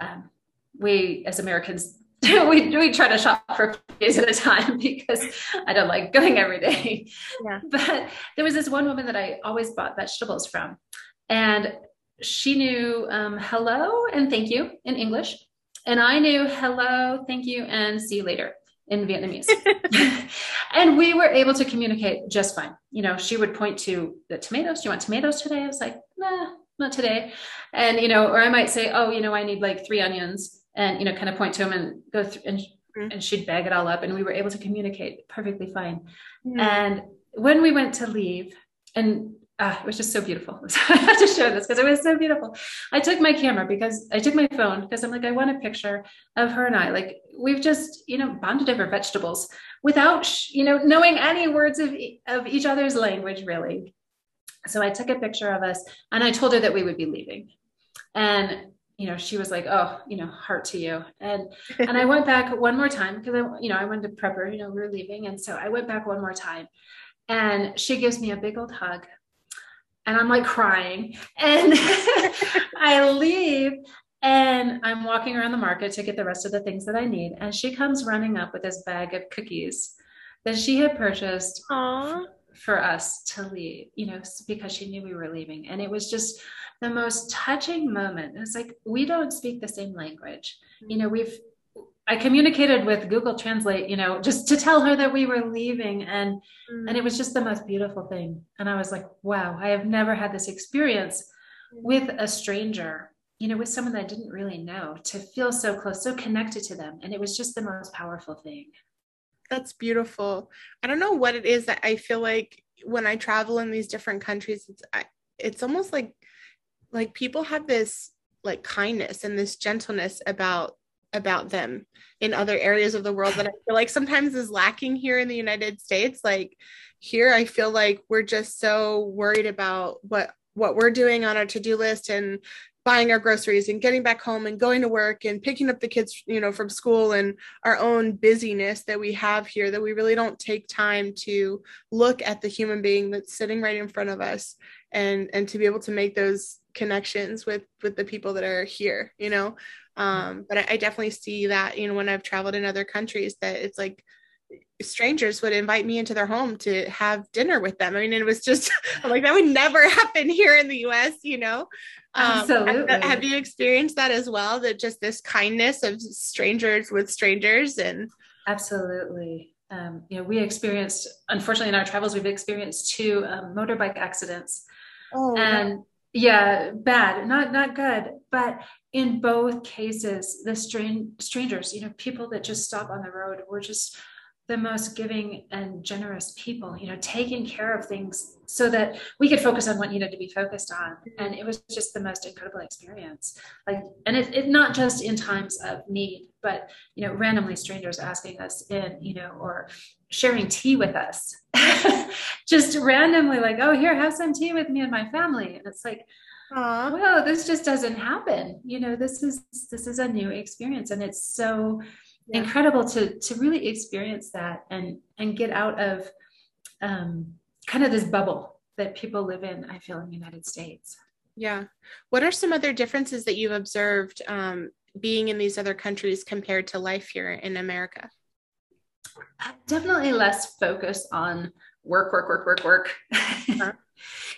Um, we as Americans we, we try to shop for days at a time because I don't like going every day. Yeah. But there was this one woman that I always bought vegetables from. And she knew um, hello and thank you in English. And I knew hello, thank you, and see you later in Vietnamese. and we were able to communicate just fine. You know, she would point to the tomatoes. Do you want tomatoes today? I was like, nah, not today. And, you know, or I might say, oh, you know, I need like three onions and, you know, kind of point to them and go through and, mm-hmm. and she'd bag it all up. And we were able to communicate perfectly fine. Mm-hmm. And when we went to leave, and ah, it was just so beautiful. I have to show this because it was so beautiful. I took my camera because I took my phone because I'm like, I want a picture of her and I. Like we've just, you know, bonded over vegetables without, you know, knowing any words of, of each other's language really. So I took a picture of us and I told her that we would be leaving. And you know, she was like, "Oh, you know, heart to you." And and I went back one more time because I, you know, I wanted to prep her. You know, we were leaving, and so I went back one more time, and she gives me a big old hug, and I'm like crying. And I leave and I'm walking around the market to get the rest of the things that I need. And she comes running up with this bag of cookies that she had purchased Aww. for us to leave, you know, because she knew we were leaving. And it was just the most touching moment. It's like, we don't speak the same language. You know, we've I communicated with Google Translate, you know, just to tell her that we were leaving and mm. and it was just the most beautiful thing. And I was like, wow, I have never had this experience mm. with a stranger, you know, with someone that I didn't really know, to feel so close, so connected to them. And it was just the most powerful thing. That's beautiful. I don't know what it is that I feel like when I travel in these different countries, it's I, it's almost like like people have this like kindness and this gentleness about about them in other areas of the world that I feel like sometimes is lacking here in the United States. Like here, I feel like we're just so worried about what what we're doing on our to-do list and buying our groceries and getting back home and going to work and picking up the kids you know from school and our own busyness that we have here that we really don't take time to look at the human being that's sitting right in front of us and and to be able to make those connections with with the people that are here you know um, but I, I definitely see that you know when i've traveled in other countries that it's like strangers would invite me into their home to have dinner with them. I mean, it was just like that would never happen here in the US, you know? Um, Absolutely. Have, have, you experienced that as well? That just this kindness of strangers with strangers and absolutely. Um, you know, we experienced, unfortunately, in our travels, we've experienced two um, motorbike accidents. Oh, and yeah bad not not good but in both cases the strange strangers you know people that just stop on the road were just the most giving and generous people you know taking care of things so that we could focus on what needed to be focused on. And it was just the most incredible experience. Like and it, it not just in times of need but you know randomly strangers asking us in you know or sharing tea with us. Just randomly like oh here have some tea with me and my family. And it's like Aww. well this just doesn't happen you know this is this is a new experience and it's so yeah. incredible to to really experience that and and get out of um, kind of this bubble that people live in i feel in the united states yeah what are some other differences that you've observed um, being in these other countries compared to life here in America? Definitely less focus on work, work, work, work, work. Uh-huh.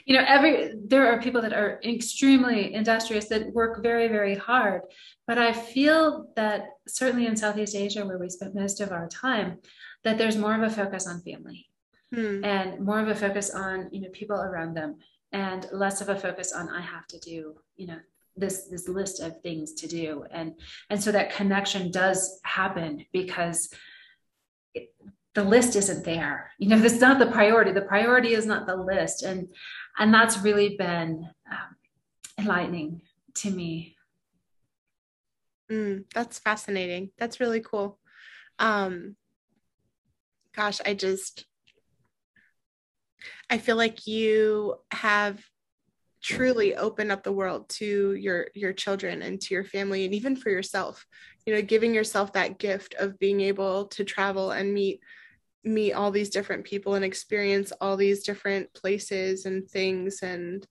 you know, every there are people that are extremely industrious that work very, very hard. But I feel that certainly in Southeast Asia, where we spent most of our time, that there's more of a focus on family hmm. and more of a focus on you know people around them and less of a focus on I have to do you know this this list of things to do and and so that connection does happen because the list isn't there. You know that's not the priority. The priority is not the list. And and that's really been um, enlightening to me. Mm, that's fascinating. That's really cool. Um gosh i just i feel like you have truly open up the world to your your children and to your family and even for yourself. You know giving yourself that gift of being able to travel and meet meet all these different people and experience all these different places and things and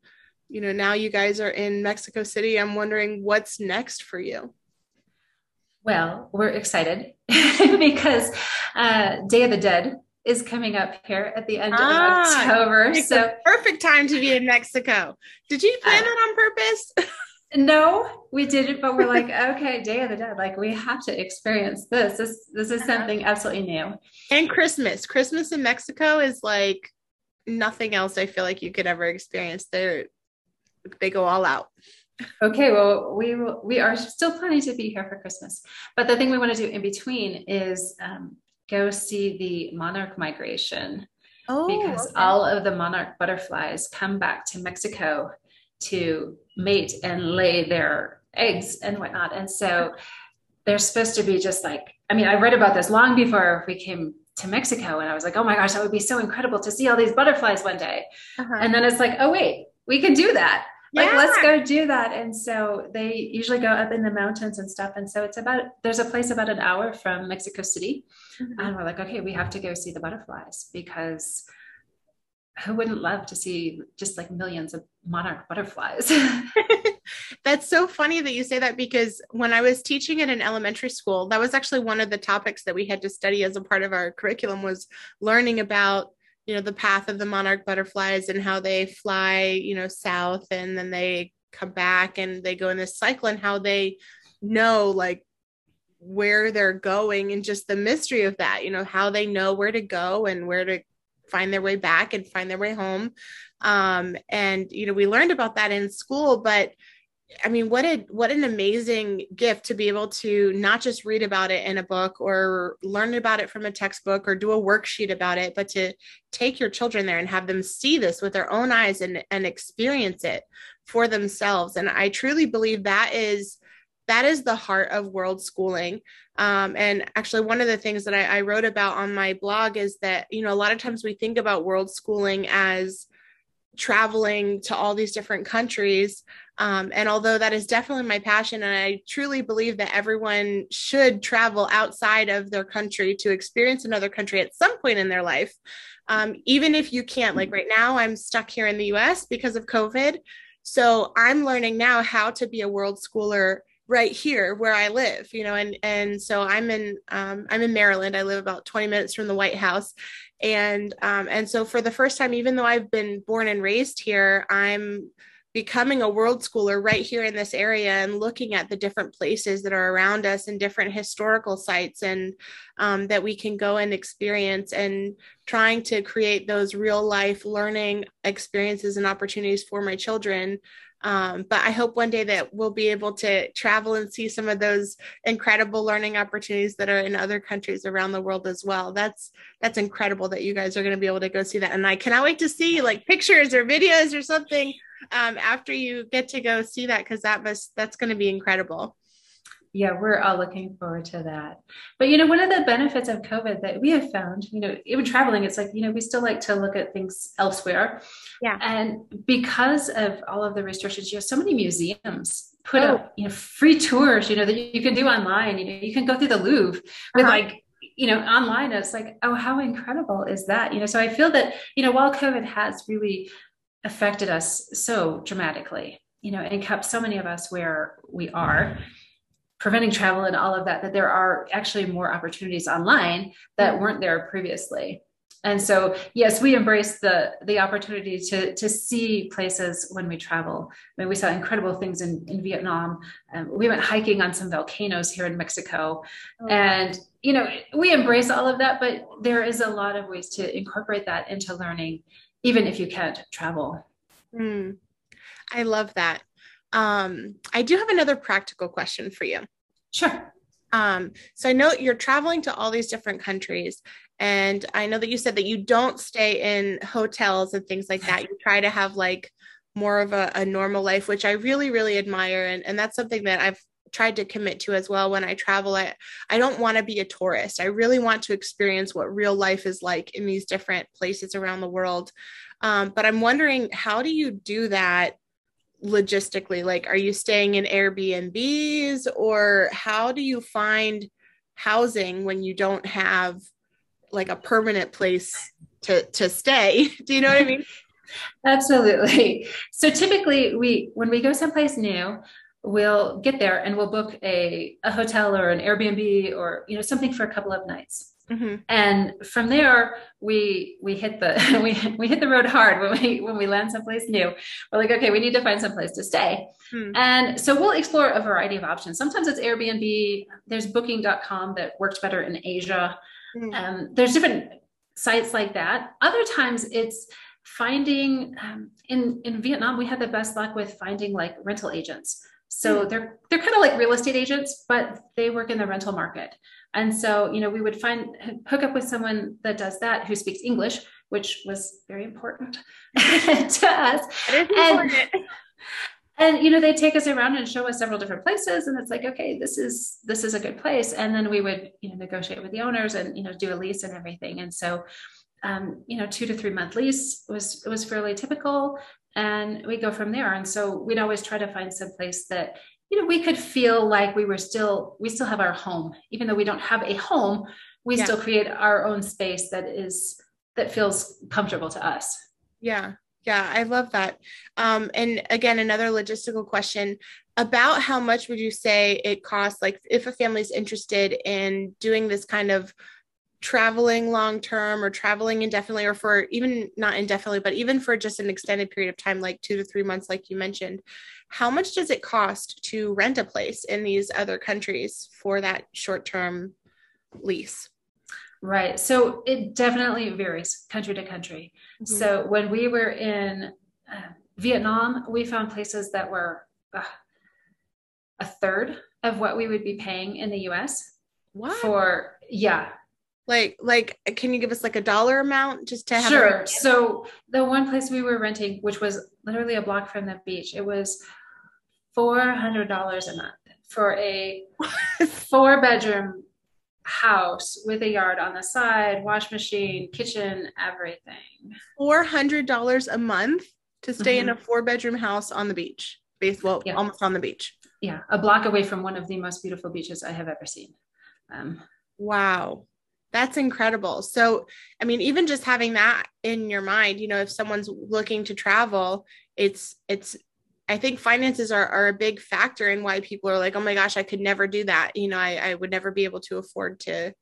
you know now you guys are in Mexico City i'm wondering what's next for you well we're excited because uh, day of the dead is coming up here at the end ah, of October. So perfect time to be in Mexico. Did you plan uh, that on purpose? no, we didn't, but we're like, okay, Day of the Dead. Like we have to experience this. This this is uh-huh. something absolutely new. And Christmas. Christmas in Mexico is like nothing else I feel like you could ever experience. They're they go all out. Okay, well, we will, we are still planning to be here for Christmas, but the thing we want to do in between is um, go see the monarch migration oh, because okay. all of the monarch butterflies come back to Mexico to mate and lay their eggs and whatnot. And so they're supposed to be just like, I mean, I read about this long before we came to Mexico and I was like, oh my gosh, that would be so incredible to see all these butterflies one day. Uh-huh. And then it's like, oh, wait, we can do that like yeah. let's go do that and so they usually go up in the mountains and stuff and so it's about there's a place about an hour from mexico city mm-hmm. and we're like okay we have to go see the butterflies because who wouldn't love to see just like millions of monarch butterflies. That's so funny that you say that because when i was teaching in an elementary school that was actually one of the topics that we had to study as a part of our curriculum was learning about you know the path of the monarch butterflies and how they fly you know south and then they come back and they go in this cycle and how they know like where they're going and just the mystery of that you know how they know where to go and where to find their way back and find their way home um, and you know we learned about that in school but I mean, what a what an amazing gift to be able to not just read about it in a book or learn about it from a textbook or do a worksheet about it, but to take your children there and have them see this with their own eyes and, and experience it for themselves. And I truly believe that is that is the heart of world schooling. Um, and actually, one of the things that I, I wrote about on my blog is that you know a lot of times we think about world schooling as traveling to all these different countries um, and although that is definitely my passion, and I truly believe that everyone should travel outside of their country to experience another country at some point in their life, um, even if you can't. Like right now, I'm stuck here in the US because of COVID. So I'm learning now how to be a world schooler right here where I live, you know, and and so I'm in um, I'm in Maryland. I live about 20 minutes from the White House, and um, and so for the first time, even though I've been born and raised here, I'm becoming a world schooler right here in this area and looking at the different places that are around us and different historical sites and um, that we can go and experience and trying to create those real life learning experiences and opportunities for my children um, but I hope one day that we'll be able to travel and see some of those incredible learning opportunities that are in other countries around the world as well. That's that's incredible that you guys are going to be able to go see that, and I cannot wait to see like pictures or videos or something um, after you get to go see that because that was that's going to be incredible. Yeah, we're all looking forward to that. But you know, one of the benefits of COVID that we have found, you know, even traveling, it's like, you know, we still like to look at things elsewhere. Yeah. And because of all of the restrictions, you have so many museums put oh. up, you know, free tours, you know, that you can do online. You know, you can go through the Louvre with uh-huh. like you know online it's like oh how incredible is that you know so i feel that you know while covid has really affected us so dramatically you know and kept so many of us where we are preventing travel and all of that that there are actually more opportunities online that weren't there previously. And so yes we embrace the the opportunity to to see places when we travel. I mean we saw incredible things in in vietnam. Um, we went hiking on some volcanoes here in mexico. Oh, and you know we embrace all of that but there is a lot of ways to incorporate that into learning even if you can't travel. Mm, i love that um, i do have another practical question for you sure um, so I know you're traveling to all these different countries, and I know that you said that you don't stay in hotels and things like that. You try to have like more of a, a normal life, which I really, really admire. And, and that's something that I've tried to commit to as well when I travel. I, I don't want to be a tourist. I really want to experience what real life is like in these different places around the world. Um, but I'm wondering, how do you do that logistically? Like, are you staying in Airbnbs or how do you find housing when you don't have like a permanent place to to stay. Do you know what I mean? Absolutely. So typically we when we go someplace new, we'll get there and we'll book a, a hotel or an Airbnb or you know something for a couple of nights. Mm-hmm. And from there, we we hit the we we hit the road hard when we when we land someplace new. We're like, okay, we need to find some place to stay. Hmm. And so we'll explore a variety of options. Sometimes it's Airbnb. There's Booking.com that works better in Asia. Mm-hmm. Um, there's different sites like that. Other times it's finding um, in in Vietnam we had the best luck with finding like rental agents. So mm-hmm. they're they're kind of like real estate agents, but they work in the rental market. And so you know we would find hook up with someone that does that who speaks English, which was very important to us. It is And, and you know they take us around and show us several different places and it's like okay this is this is a good place and then we would you know negotiate with the owners and you know do a lease and everything and so um, you know two to three month lease was was fairly typical and we go from there and so we'd always try to find some place that you know we could feel like we were still we still have our home even though we don't have a home we yeah. still create our own space that is that feels comfortable to us yeah yeah, I love that. Um, and again, another logistical question about how much would you say it costs? Like, if a family is interested in doing this kind of traveling long term or traveling indefinitely, or for even not indefinitely, but even for just an extended period of time, like two to three months, like you mentioned, how much does it cost to rent a place in these other countries for that short term lease? Right. So it definitely varies country to country. Mm-hmm. So when we were in uh, Vietnam, we found places that were uh, a third of what we would be paying in the US. What? For, yeah. Like, like, can you give us like a dollar amount just to have? Sure. So the one place we were renting, which was literally a block from the beach, it was four hundred dollars a month for a four bedroom house with a yard on the side, wash machine, kitchen, everything. $400 a month to stay mm-hmm. in a four bedroom house on the beach, well, yeah. almost on the beach. Yeah, a block away from one of the most beautiful beaches I have ever seen. Um, wow. That's incredible. So, I mean, even just having that in your mind, you know, if someone's looking to travel, it's it's I think finances are, are a big factor in why people are like, oh my gosh, I could never do that. You know, I, I would never be able to afford to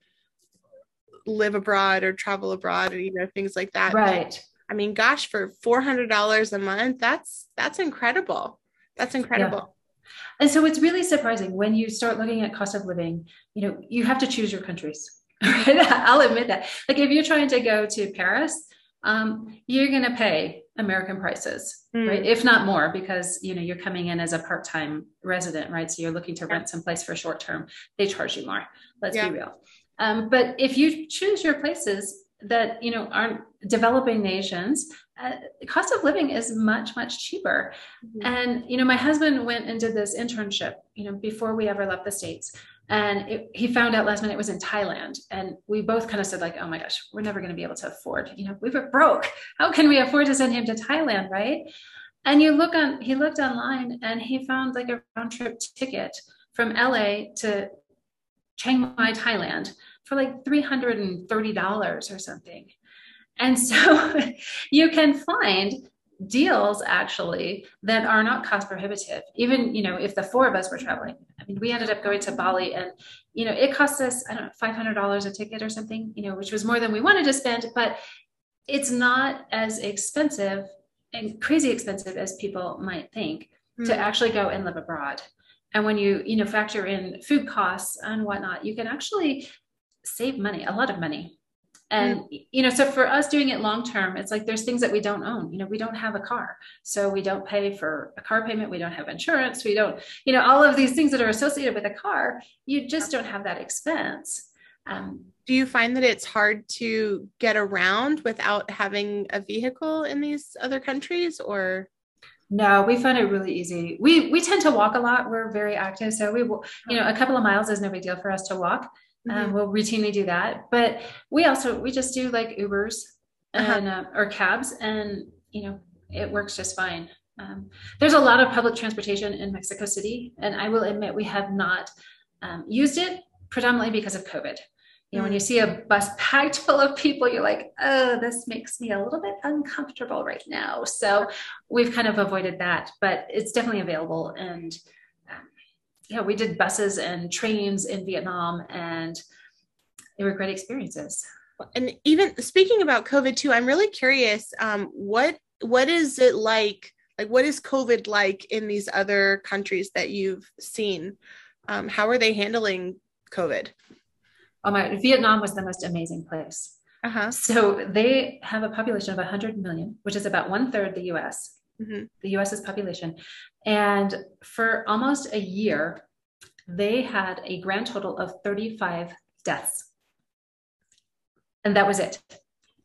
live abroad or travel abroad or, you know, things like that. Right. But, I mean, gosh, for $400 a month, that's, that's incredible. That's incredible. Yeah. And so it's really surprising when you start looking at cost of living, you know, you have to choose your countries. I'll admit that. Like if you're trying to go to Paris, um, you're going to pay American prices, mm. right? If not more, because you know you're coming in as a part-time resident, right? So you're looking to rent someplace for short term. They charge you more. Let's yeah. be real. Um, but if you choose your places, that you know aren't developing nations uh, cost of living is much much cheaper mm-hmm. and you know my husband went and did this internship you know before we ever left the states and it, he found out last minute it was in thailand and we both kind of said like oh my gosh we're never going to be able to afford you know we were broke how can we afford to send him to thailand right and you look on he looked online and he found like a round trip ticket from la to chiang mai thailand for like $330 or something. And so you can find deals actually that are not cost prohibitive. Even, you know, if the four of us were traveling, I mean, we ended up going to Bali and, you know, it cost us, I don't know, $500 a ticket or something, you know, which was more than we wanted to spend, but it's not as expensive and crazy expensive as people might think mm-hmm. to hmm. actually go and live abroad. And when you, you know, factor in food costs and whatnot, you can actually save money, a lot of money. And mm. you know, so for us doing it long term, it's like there's things that we don't own. You know, we don't have a car, so we don't pay for a car payment. We don't have insurance. We don't, you know, all of these things that are associated with a car. You just don't have that expense. Um, do you find that it's hard to get around without having a vehicle in these other countries, or? No, we find it really easy. We we tend to walk a lot. We're very active, so we you know a couple of miles is no big deal for us to walk. Mm-hmm. Um, we'll routinely do that, but we also we just do like Ubers uh-huh. and uh, or cabs, and you know it works just fine. Um, there's a lot of public transportation in Mexico City, and I will admit we have not um, used it predominantly because of COVID. You know, when you mm. see a bus packed full of people, you're like, oh, this makes me a little bit uncomfortable right now. So we've kind of avoided that, but it's definitely available. And yeah, we did buses and trains in Vietnam, and they were great experiences. And even speaking about COVID too, I'm really curious. Um, what what is it like? Like, what is COVID like in these other countries that you've seen? Um, how are they handling COVID? Oh my! Vietnam was the most amazing place. Uh-huh. So they have a population of 100 million, which is about one third the U.S mm-hmm. the US's population. And for almost a year, they had a grand total of 35 deaths. And that was it.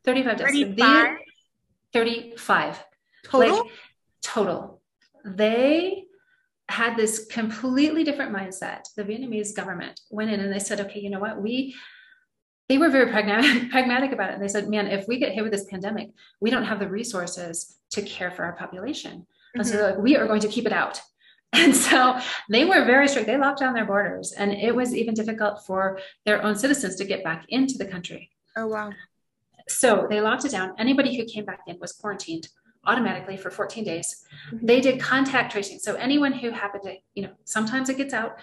35 deaths. 35? 35. Total? Like, total. They had this completely different mindset. The Vietnamese government went in and they said, okay, you know what? We they were very pragmatic, pragmatic about it. And they said, man, if we get hit with this pandemic, we don't have the resources to care for our population. Mm-hmm. And so mm-hmm. like, we are going to keep it out. And so they were very strict. They locked down their borders, and it was even difficult for their own citizens to get back into the country. Oh, wow. So they locked it down. Anybody who came back in was quarantined automatically for 14 days. Mm-hmm. They did contact tracing. So anyone who happened to, you know, sometimes it gets out,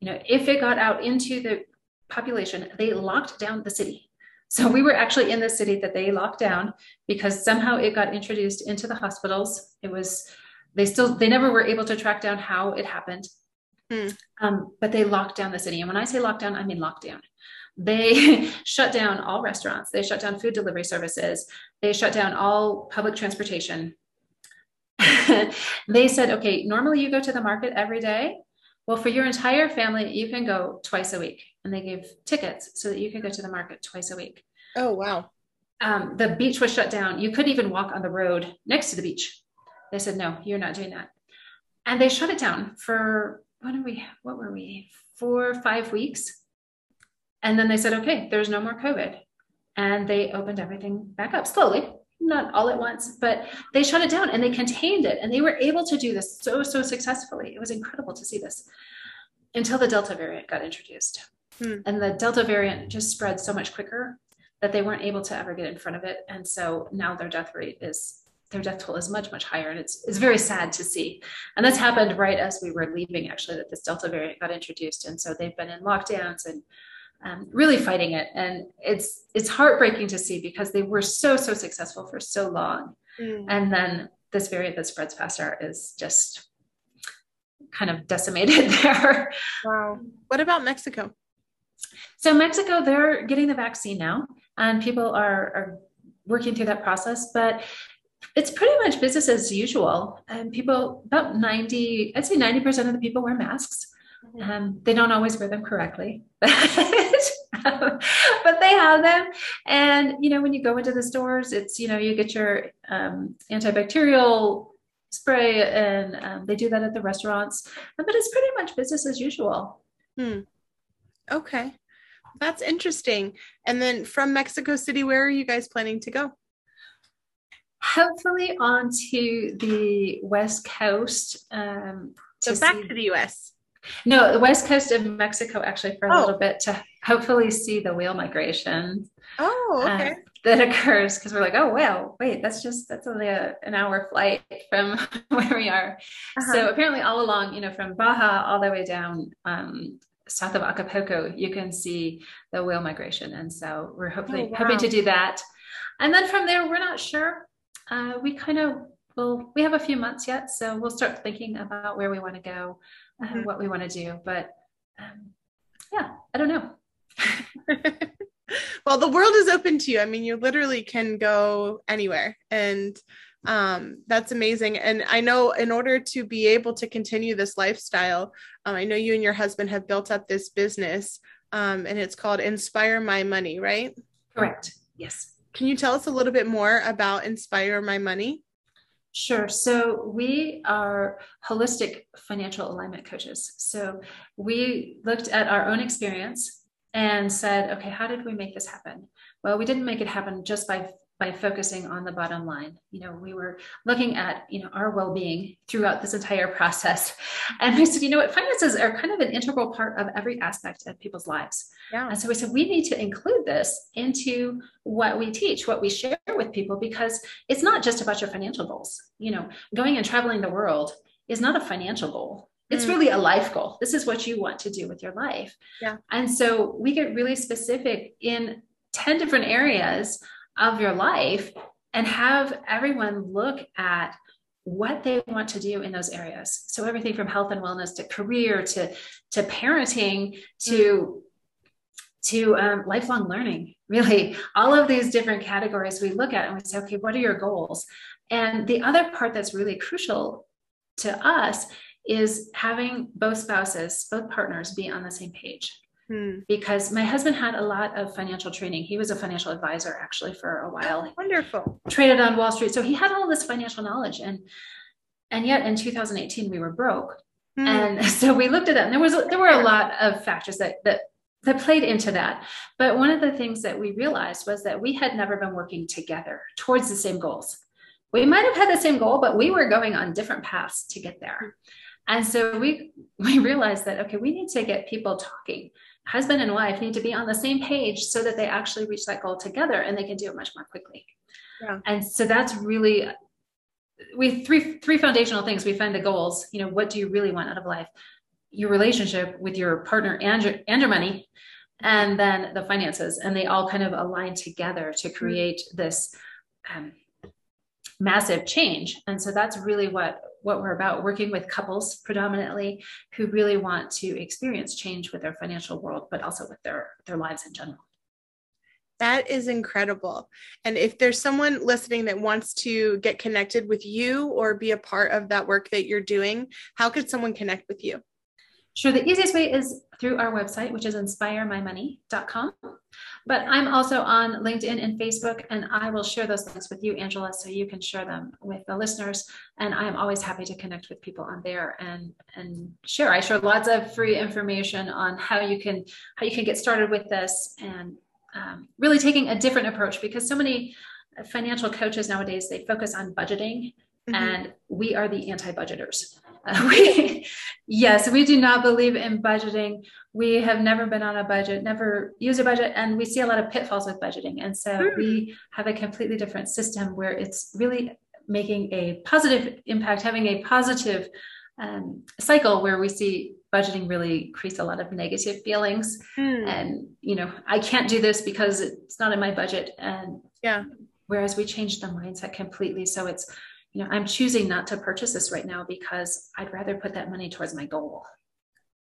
you know, if it got out into the population, they locked down the city. So we were actually in the city that they locked down because somehow it got introduced into the hospitals. It was they still they never were able to track down how it happened, mm. um, but they locked down the city. And when I say lockdown, I mean lockdown. They shut down all restaurants. They shut down food delivery services. They shut down all public transportation. they said, okay, normally you go to the market every day. Well, for your entire family, you can go twice a week. And they gave tickets so that you could go to the market twice a week. Oh, wow. Um, the beach was shut down. You couldn't even walk on the road next to the beach. They said, no, you're not doing that. And they shut it down for what are we, what were we, four, or five weeks. And then they said, okay, there's no more COVID. And they opened everything back up slowly, not all at once, but they shut it down and they contained it. And they were able to do this so, so successfully. It was incredible to see this until the Delta variant got introduced. Hmm. And the Delta variant just spread so much quicker that they weren't able to ever get in front of it. And so now their death rate is their death toll is much, much higher. And it's it's very sad to see. And that's happened right as we were leaving, actually, that this Delta variant got introduced. And so they've been in lockdowns and um, really fighting it. And it's it's heartbreaking to see because they were so, so successful for so long. Mm. And then this variant that spreads faster is just kind of decimated there. Wow. What about Mexico? So Mexico, they're getting the vaccine now, and people are, are working through that process. But it's pretty much business as usual. And people, about 90, I'd say 90% of the people wear masks. Mm-hmm. Um, they don't always wear them correctly. but they have them. And, you know, when you go into the stores, it's, you know, you get your um, antibacterial spray and um, they do that at the restaurants, but it's pretty much business as usual. Hmm. Okay. That's interesting. And then from Mexico City, where are you guys planning to go? Hopefully onto the West Coast. Um, so back see- to the US. No, the west coast of Mexico actually for a oh. little bit to hopefully see the whale migration. Oh, uh, okay. Uh, that occurs because we're like, oh well, wait, that's just that's only a, an hour flight from where we are. Uh-huh. So apparently, all along, you know, from Baja all the way down um, south of Acapulco, you can see the whale migration, and so we're hopefully oh, wow. hoping to do that. And then from there, we're not sure. Uh, we kind of will. We have a few months yet, so we'll start thinking about where we want to go, uh, mm-hmm. what we want to do. But um, yeah, I don't know. well, the world is open to you. I mean, you literally can go anywhere. And um, that's amazing. And I know in order to be able to continue this lifestyle, um, I know you and your husband have built up this business um, and it's called Inspire My Money, right? Correct. Yes. Can you tell us a little bit more about Inspire My Money? Sure. So we are holistic financial alignment coaches. So we looked at our own experience and said, okay, how did we make this happen? Well, we didn't make it happen just by by focusing on the bottom line. You know, we were looking at, you know, our well-being throughout this entire process. And we said, you know what, finances are kind of an integral part of every aspect of people's lives. Yeah. And so we said, we need to include this into what we teach, what we share with people, because it's not just about your financial goals. You know, going and traveling the world is not a financial goal. It's mm. really a life goal. This is what you want to do with your life. Yeah. And so we get really specific in 10 different areas of your life and have everyone look at what they want to do in those areas. So everything from health and wellness to career to to parenting to to um, lifelong learning. Really, all of these different categories we look at and we say, okay, what are your goals? And the other part that's really crucial to us is having both spouses, both partners be on the same page. Hmm. Because my husband had a lot of financial training. He was a financial advisor actually for a while. Oh, wonderful. Traded on Wall Street. So he had all this financial knowledge. And and yet in 2018 we were broke. Hmm. And so we looked at that. And there was there were a lot of factors that that that played into that. But one of the things that we realized was that we had never been working together towards the same goals. We might have had the same goal, but we were going on different paths to get there. And so we we realized that okay, we need to get people talking. Husband and wife need to be on the same page so that they actually reach that goal together and they can do it much more quickly. Yeah. And so that's really we three three foundational things. We find the goals. You know, what do you really want out of life? Your relationship with your partner and your and your money, and then the finances, and they all kind of align together to create this um, massive change. And so that's really what what we're about working with couples predominantly who really want to experience change with their financial world but also with their their lives in general that is incredible. And if there's someone listening that wants to get connected with you or be a part of that work that you're doing, how could someone connect with you? Sure. The easiest way is through our website, which is inspiremymoney.com. But I'm also on LinkedIn and Facebook, and I will share those links with you, Angela, so you can share them with the listeners. And I am always happy to connect with people on there and and share. I share lots of free information on how you can how you can get started with this, and um, really taking a different approach because so many financial coaches nowadays they focus on budgeting, mm-hmm. and we are the anti-budgeters. Uh, we, yes, we do not believe in budgeting. We have never been on a budget, never used a budget, and we see a lot of pitfalls with budgeting. And so mm. we have a completely different system where it's really making a positive impact, having a positive um, cycle where we see budgeting really creates a lot of negative feelings. Mm. And, you know, I can't do this because it's not in my budget. And yeah. Whereas we changed the mindset completely. So it's you know, I'm choosing not to purchase this right now because I'd rather put that money towards my goal.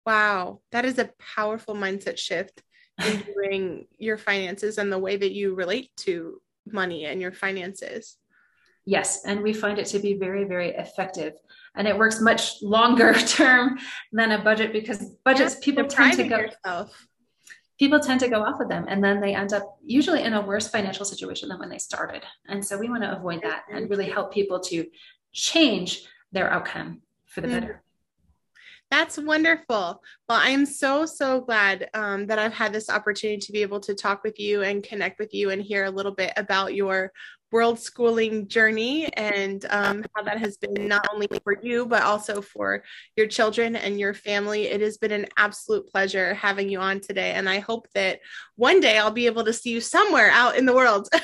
Wow, that is a powerful mindset shift in doing your finances and the way that you relate to money and your finances. Yes, and we find it to be very, very effective. And it works much longer term than a budget because budgets people tend to go. Yourself. People tend to go off of them and then they end up usually in a worse financial situation than when they started. And so we want to avoid that and really help people to change their outcome for the mm-hmm. better. That's wonderful. Well, I'm so, so glad um, that I've had this opportunity to be able to talk with you and connect with you and hear a little bit about your world schooling journey and um, how that has been not only for you, but also for your children and your family. It has been an absolute pleasure having you on today. And I hope that one day I'll be able to see you somewhere out in the world.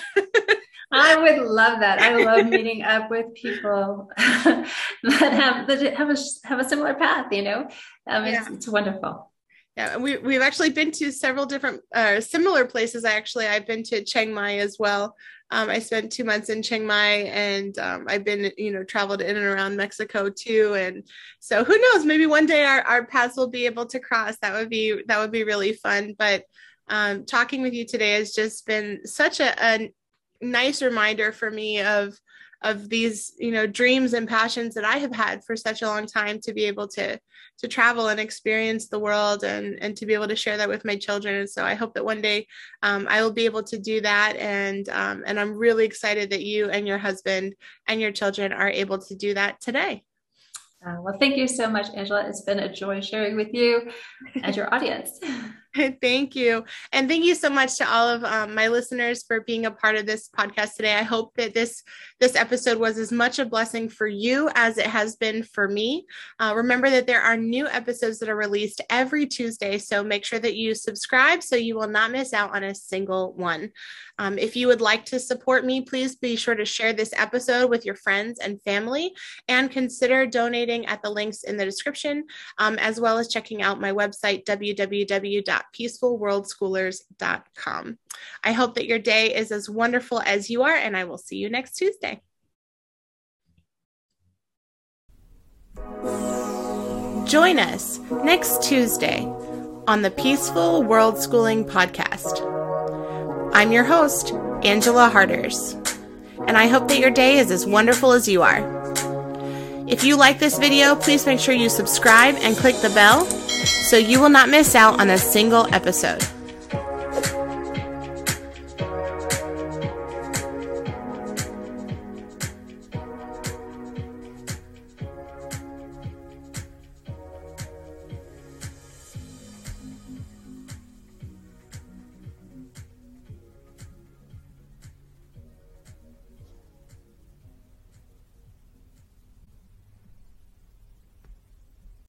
I would love that. I love meeting up with people that have that have a have a similar path. You know, um, yeah. it's, it's wonderful. Yeah, we we've actually been to several different uh, similar places. I actually I've been to Chiang Mai as well. Um, I spent two months in Chiang Mai, and um, I've been you know traveled in and around Mexico too. And so who knows? Maybe one day our our paths will be able to cross. That would be that would be really fun. But um, talking with you today has just been such a, a nice reminder for me of of these you know dreams and passions that i have had for such a long time to be able to to travel and experience the world and and to be able to share that with my children. And so i hope that one day um, i will be able to do that. And um, and i'm really excited that you and your husband and your children are able to do that today. Uh, well thank you so much angela. It's been a joy sharing with you and your audience thank you. And thank you so much to all of um, my listeners for being a part of this podcast today. I hope that this this episode was as much a blessing for you as it has been for me. Uh, remember that there are new episodes that are released every Tuesday, so make sure that you subscribe so you will not miss out on a single one. Um, if you would like to support me, please be sure to share this episode with your friends and family and consider donating at the links in the description, um, as well as checking out my website, www.peacefulworldschoolers.com. I hope that your day is as wonderful as you are, and I will see you next Tuesday. Join us next Tuesday on the Peaceful World Schooling Podcast. I'm your host, Angela Harders, and I hope that your day is as wonderful as you are. If you like this video, please make sure you subscribe and click the bell so you will not miss out on a single episode.